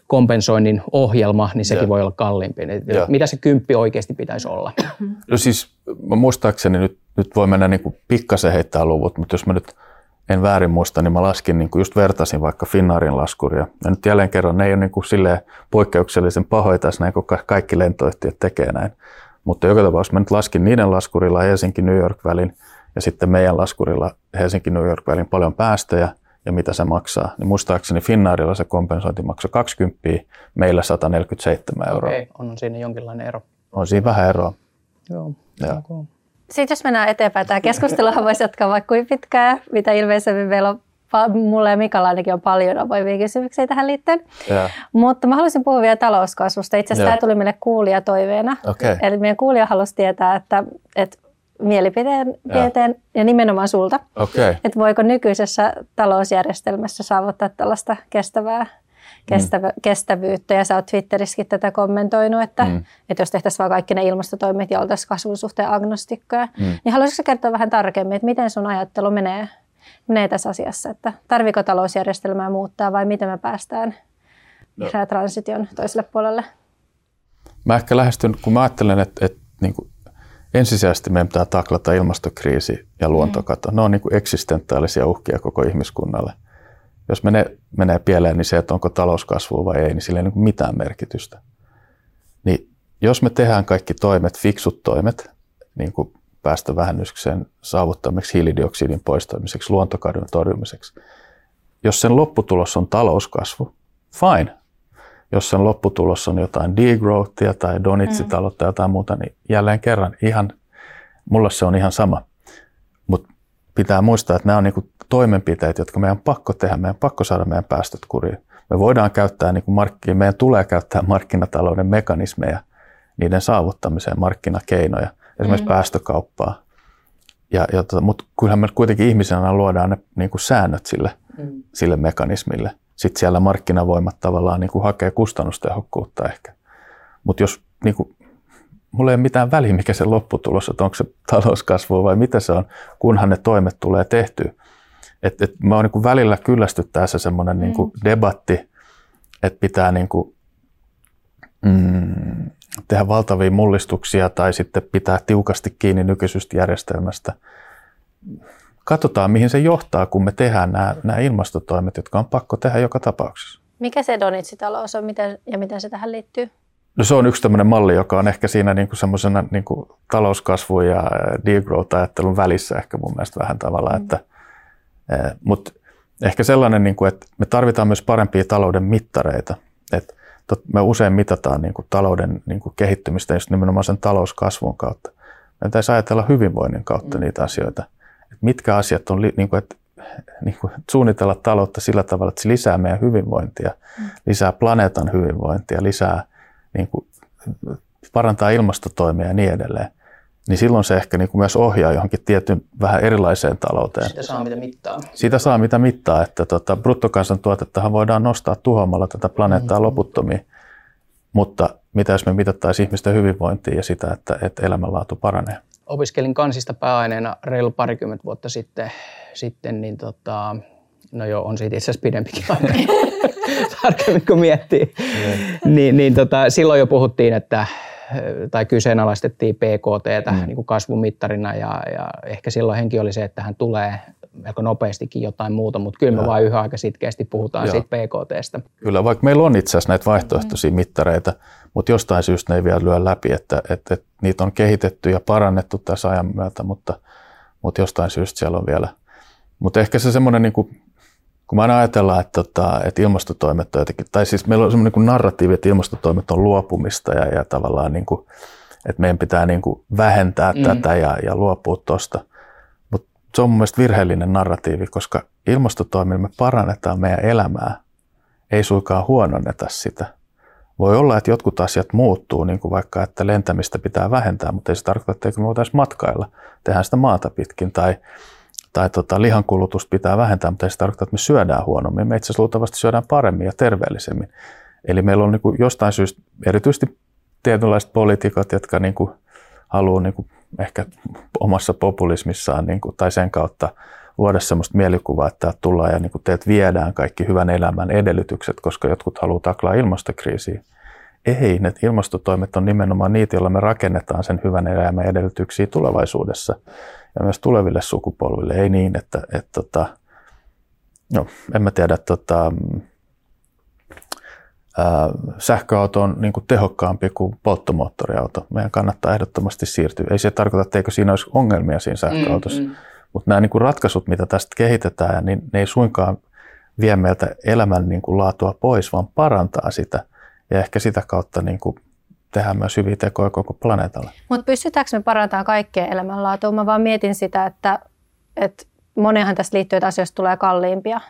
S2: kompensoinnin ohjelma, niin sekin ja. voi olla kalliimpi. Ja. Mitä se kymppi oikeasti pitäisi olla?
S3: No siis muistaakseni nyt, nyt voi mennä niin kuin pikkasen heittää luvut, mutta jos mä nyt en väärin muista, niin mä laskin, niin kuin just vertasin vaikka Finnaarin laskuria. Ja nyt jälleen kerran ne ei ole niin kuin silleen poikkeuksellisen pahoja tässä näin, kun kaikki lentoyhtiöt tekee näin. Mutta joka tapauksessa mä nyt laskin niiden laskurilla Helsinki-New York-välin ja sitten meidän laskurilla Helsinki-New York-välin paljon päästöjä ja mitä se maksaa. Niin muistaakseni Finnairilla se kompensointi maksoi 20, meillä 147 euroa. Okei,
S2: okay, on siinä jonkinlainen ero.
S3: On siinä vähän eroa.
S2: Joo, ja. Okay.
S1: Sitten jos mennään eteenpäin, tämä keskusteluhan voisi jatkaa vaikka kuin pitkään, mitä ilmeisemmin meillä on mulle ja Mikalla ainakin on paljon avoimia kysymyksiä tähän liittyen. Yeah. Mutta mä haluaisin puhua vielä talouskasvusta. Itse asiassa yeah. tämä tuli meille kuulijatoiveena. Okay. Eli meidän kuulija halusi tietää, että, että mielipiteen yeah. ja nimenomaan sulta, okay. että voiko nykyisessä talousjärjestelmässä saavuttaa tällaista kestävää kestävä, mm. kestävyyttä. Ja sä oot Twitterissäkin tätä kommentoinut, että, mm. että jos tehtäisiin vaan kaikki ne ilmastotoimet ja oltaisiin kasvun suhteen agnostikkoja, mm. niin haluaisitko kertoa vähän tarkemmin, että miten sun ajattelu menee, menee tässä asiassa, että tarviko talousjärjestelmää muuttaa vai miten me päästään no. transition toiselle puolelle?
S3: Mä ehkä lähestyn, kun mä ajattelen, että, että niin kuin ensisijaisesti meidän pitää taklata ilmastokriisi ja luontokato. Mm. Ne on niin kuin eksistentaalisia uhkia koko ihmiskunnalle – jos menee, menee pieleen, niin se, että onko talouskasvua vai ei, niin sillä ei ole mitään merkitystä. Niin jos me tehdään kaikki toimet, fiksut toimet, niin kuin päästövähennyksen saavuttamiseksi, hiilidioksidin poistamiseksi, luontokadon torjumiseksi, jos sen lopputulos on talouskasvu, fine. Jos sen lopputulos on jotain degrowthia tai donitsitaloutta tai jotain muuta, niin jälleen kerran ihan, mulle se on ihan sama. Mutta pitää muistaa, että nämä on niin toimenpiteet, jotka meidän on pakko tehdä, meidän on pakko saada meidän päästöt kuriin. Me voidaan käyttää, niin kuin markki, meidän tulee käyttää markkinatalouden mekanismeja niiden saavuttamiseen, markkinakeinoja, esimerkiksi mm. päästökauppaa. Ja, ja tota, mutta kyllähän me kuitenkin ihmisenä luodaan ne niin kuin säännöt sille, mm. sille mekanismille. Sitten siellä markkinavoimat tavallaan niin kuin hakee kustannustehokkuutta ehkä. Mutta jos niin kuin, mulla ei ole mitään väliä, mikä se lopputulos on, onko se talouskasvu vai mitä se on, kunhan ne toimet tulee tehtyä. Et, et mä oon niin välillä kyllästyttää se semmoinen mm. niin debatti, että pitää niin kuin, mm, tehdä valtavia mullistuksia tai sitten pitää tiukasti kiinni nykyisestä järjestelmästä. Katsotaan, mihin se johtaa, kun me tehdään nämä, nämä ilmastotoimet, jotka on pakko tehdä joka tapauksessa.
S1: Mikä se Donitsitalous on miten, ja miten se tähän liittyy?
S3: No se on yksi tämmöinen malli, joka on ehkä siinä niin kuin semmoisena niin kuin talouskasvu- ja degrowth-ajattelun välissä ehkä mun mielestä vähän tavalla, mm. että mutta ehkä sellainen, niin kuin, että me tarvitaan myös parempia talouden mittareita. Että me usein mitataan niin kuin, talouden niin kuin, kehittymistä just nimenomaan sen talouskasvun kautta. Me pitäisi ajatella hyvinvoinnin kautta mm. niitä asioita. Mitkä asiat on, niin kuin, että niin kuin, suunnitella taloutta sillä tavalla, että se lisää meidän hyvinvointia, mm. lisää planeetan hyvinvointia, lisää, niin kuin, parantaa ilmastotoimia ja niin edelleen niin silloin se ehkä niin kuin myös ohjaa johonkin tietyn vähän erilaiseen talouteen.
S2: Sitä saa mitä mittaa.
S3: Sitä saa mitä mittaa, että tota, bruttokansantuotettahan voidaan nostaa tuhoamalla tätä planeettaa mm-hmm. loputtomiin, mutta mitä jos me mitattaisiin ihmisten hyvinvointia ja sitä, että, että elämänlaatu paranee?
S2: Opiskelin kansista pääaineena reilu parikymmentä vuotta sitten, sitten niin tota, no joo, on siitä itse asiassa pidempikin aika, *laughs* tarkemmin kun miettii. Mm. niin, niin tota, silloin jo puhuttiin, että tai kyseenalaistettiin PKT mm. niin kasvumittarina ja, ja ehkä silloin henki oli se, että hän tulee melko nopeastikin jotain muuta, mutta kyllä me vain yhä aika sitkeästi puhutaan Joo. siitä PKTstä.
S3: Kyllä, vaikka meillä on itse asiassa näitä vaihtoehtoisia mm. mittareita, mutta jostain syystä ne ei vielä lyö läpi, että, että, että niitä on kehitetty ja parannettu tässä ajan myötä, mutta, mutta jostain syystä siellä on vielä. Mutta ehkä se semmoinen niin kuin kun mä ajatellaan, että, tota, että ilmastotoimet on jotenkin, tai siis meillä on semmoinen niin narratiivi, että ilmastotoimet on luopumista ja, ja tavallaan niin kuin, että meidän pitää niin kuin vähentää mm. tätä ja, ja luopua tuosta. Se on mun mielestä virheellinen narratiivi, koska ilmastotoimilla me parannetaan meidän elämää, ei suinkaan huononneta sitä, Voi olla, että jotkut asiat muuttuu, niin kuin vaikka, että lentämistä pitää vähentää, mutta ei se tarkoita, että me voitaisiin matkailla. Tehdään sitä maata pitkin tai, tai tota, lihankulutusta pitää vähentää, mutta ei se tarkoita, että me syödään huonommin. Me itse asiassa luultavasti syödään paremmin ja terveellisemmin. Eli meillä on niin kuin jostain syystä erityisesti tietynlaiset poliitikot, jotka niin kuin haluaa niin kuin ehkä omassa populismissaan niin kuin, tai sen kautta luoda sellaista mielikuvaa, että tullaan ja niin kuin teet viedään kaikki hyvän elämän edellytykset, koska jotkut haluaa taklaa ilmastokriisiä. Ei, ne ilmastotoimet on nimenomaan niitä, joilla me rakennetaan sen hyvän elämän edellytyksiä tulevaisuudessa ja myös tuleville sukupolville. Ei niin, että, että, että tota, no, en mä tiedä, tota, sähköauto on niin kuin tehokkaampi kuin polttomoottoriauto. Meidän kannattaa ehdottomasti siirtyä. Ei se tarkoita, etteikö siinä olisi ongelmia siinä sähköautossa, mm, mm. mutta nämä niin kuin ratkaisut, mitä tästä kehitetään, niin ne ei suinkaan vie meiltä elämän niin kuin laatua pois, vaan parantaa sitä ja ehkä sitä kautta niin kuin tehdään myös hyviä tekoja koko planeetalle.
S1: Mutta pystytäänkö me parantamaan kaikkea elämänlaatua? Mä vaan mietin sitä, että, että monenhan tässä liittyy, että asioista tulee kalliimpia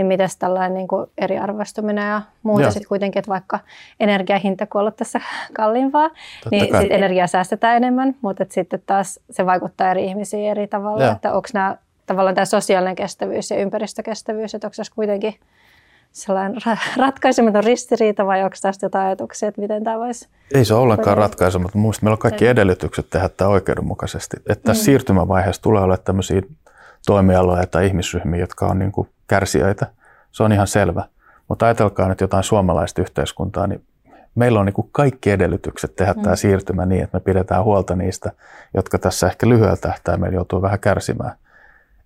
S1: niin miten tällainen niin kuin eriarvoistuminen ja muuta sitten kuitenkin, että vaikka energiahinta kun tässä kalliimpaa, Totta niin sit energiaa säästetään enemmän, mutta sitten taas se vaikuttaa eri ihmisiin eri tavalla, Joo. että onko nämä tavallaan tämä sosiaalinen kestävyys ja ympäristökestävyys, että onko tässä kuitenkin sellainen ratkaisematon ristiriita vai onko tästä jotain ajatuksia, että miten tämä voisi...
S3: Ei se ole ollenkaan ratkaisematon. Mielestäni meillä on kaikki edellytykset tehdä tämä oikeudenmukaisesti. Että tässä mm. siirtymävaiheessa tulee olla tämmöisiä toimialoja tai ihmisryhmiä, jotka on niin kuin kärsijöitä. Se on ihan selvä. Mutta ajatelkaa nyt jotain suomalaista yhteiskuntaa, niin meillä on niin kuin kaikki edellytykset tehdä mm. tämä siirtymä niin, että me pidetään huolta niistä, jotka tässä ehkä lyhyellä tähtäimellä joutuu vähän kärsimään.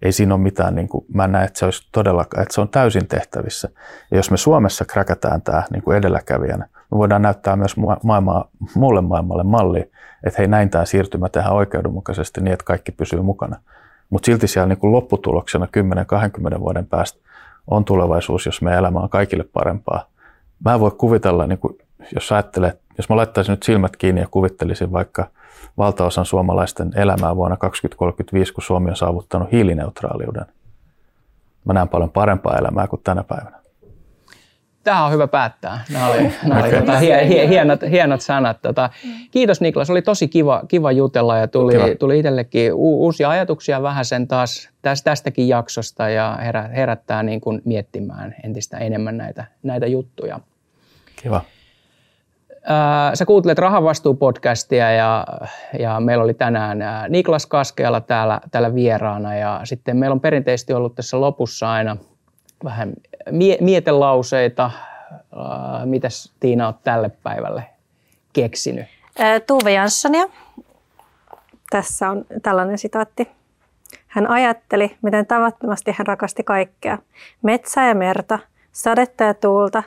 S3: Ei siinä ole mitään, niin kuin, mä näen, että se olisi todellakaan, että se on täysin tehtävissä. Ja jos me Suomessa kräkätään tämä niin kuin edelläkävijänä, me voidaan näyttää myös maailmaa, muulle maailmalle malli, että hei näin tämä siirtymä tehdään oikeudenmukaisesti niin, että kaikki pysyy mukana. Mutta silti siellä niin kuin lopputuloksena 10-20 vuoden päästä on tulevaisuus, jos me elämä on kaikille parempaa. Mä en voi kuvitella, niin kuin, jos ajattelee, jos mä laittaisin nyt silmät kiinni ja kuvittelisin vaikka valtaosan suomalaisten elämää vuonna 2035, kun Suomi on saavuttanut hiilineutraaliuden. Mä näen paljon parempaa elämää kuin tänä päivänä
S2: tähän on hyvä päättää. Nämä oli, nämä okay. oli tota, hienot, hienot sanat. Tota, kiitos Niklas, oli tosi kiva, kiva jutella ja tuli, kiva. tuli itsellekin u- uusia ajatuksia vähän sen taas tästä, tästäkin jaksosta ja herä, herättää niin kuin miettimään entistä enemmän näitä, näitä juttuja.
S3: Kiva.
S2: sä kuuntelet Rahavastuu-podcastia ja, ja meillä oli tänään Niklas Kaskeala täällä, täällä vieraana ja sitten meillä on perinteisesti ollut tässä lopussa aina – vähän mie- mietelauseita. Uh, mitäs Tiina olet tälle päivälle keksinyt?
S1: Tuve Janssonia. Tässä on tällainen sitaatti. Hän ajatteli, miten tavattomasti hän rakasti kaikkea. Metsää ja merta, sadetta ja tuulta,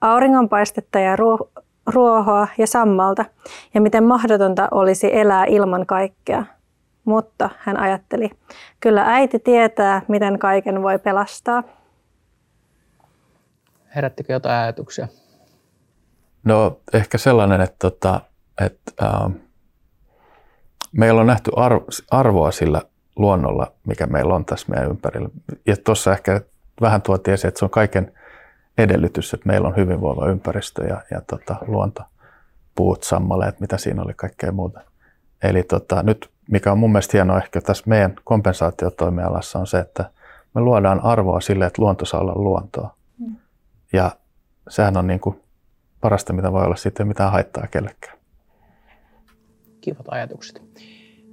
S1: auringonpaistetta ja ruohoa ja sammalta, ja miten mahdotonta olisi elää ilman kaikkea. Mutta hän ajatteli, kyllä äiti tietää, miten kaiken voi pelastaa.
S2: Herättikö jotain ajatuksia?
S3: No ehkä sellainen, että, tota, että äh, meillä on nähty arvo, arvoa sillä luonnolla, mikä meillä on tässä meidän ympärillä. Ja tuossa ehkä vähän tuotiin esiin, että se on kaiken edellytys, että meillä on hyvinvoiva ympäristö ja, ja tota, luonto, puut, sammaleet, mitä siinä oli, kaikkea muuta. Eli tota, nyt, mikä on mun mielestä hienoa ehkä tässä meidän kompensaatiotoimialassa on se, että me luodaan arvoa sille, että luonto saa olla luontoa. Ja sehän on niin kuin parasta, mitä voi olla sitten, mitä haittaa kellekään.
S2: Kivat ajatukset.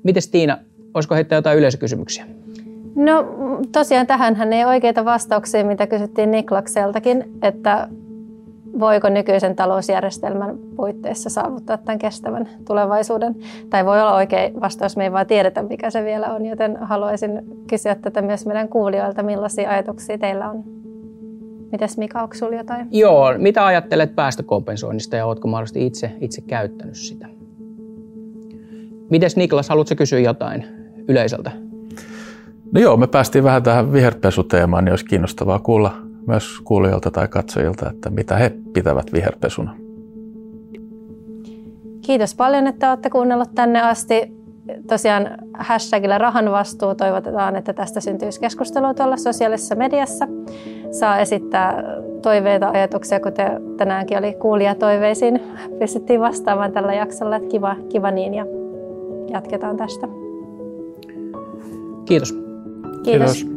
S2: Mites Tiina, olisiko heittää jotain yleisökysymyksiä?
S1: No tosiaan tähän ei oikeita vastauksia, mitä kysyttiin Niklakseltakin, että voiko nykyisen talousjärjestelmän puitteissa saavuttaa tämän kestävän tulevaisuuden. Tai voi olla oikein vastaus, me ei vaan tiedetä, mikä se vielä on, joten haluaisin kysyä tätä myös meidän kuulijoilta, millaisia ajatuksia teillä on Mitäs Mika, onko sinulla jotain?
S2: Joo, mitä ajattelet päästökompensoinnista ja oletko mahdollisesti itse, itse käyttänyt sitä? Mites Niklas, haluatko kysyä jotain yleisöltä?
S3: No joo, me päästiin vähän tähän viherpesuteemaan, niin olisi kiinnostavaa kuulla myös kuulijoilta tai katsojilta, että mitä he pitävät viherpesuna.
S1: Kiitos paljon, että olette kuunnellut tänne asti tosiaan hashtagillä rahan vastuu toivotetaan, että tästä syntyisi keskustelua tuolla sosiaalisessa mediassa. Saa esittää toiveita, ajatuksia, kuten tänäänkin oli kuulijatoiveisiin. Pystyttiin vastaamaan tällä jaksolla, että kiva, kiva niin ja jatketaan tästä.
S2: Kiitos.
S1: Kiitos.
S3: Kiitos.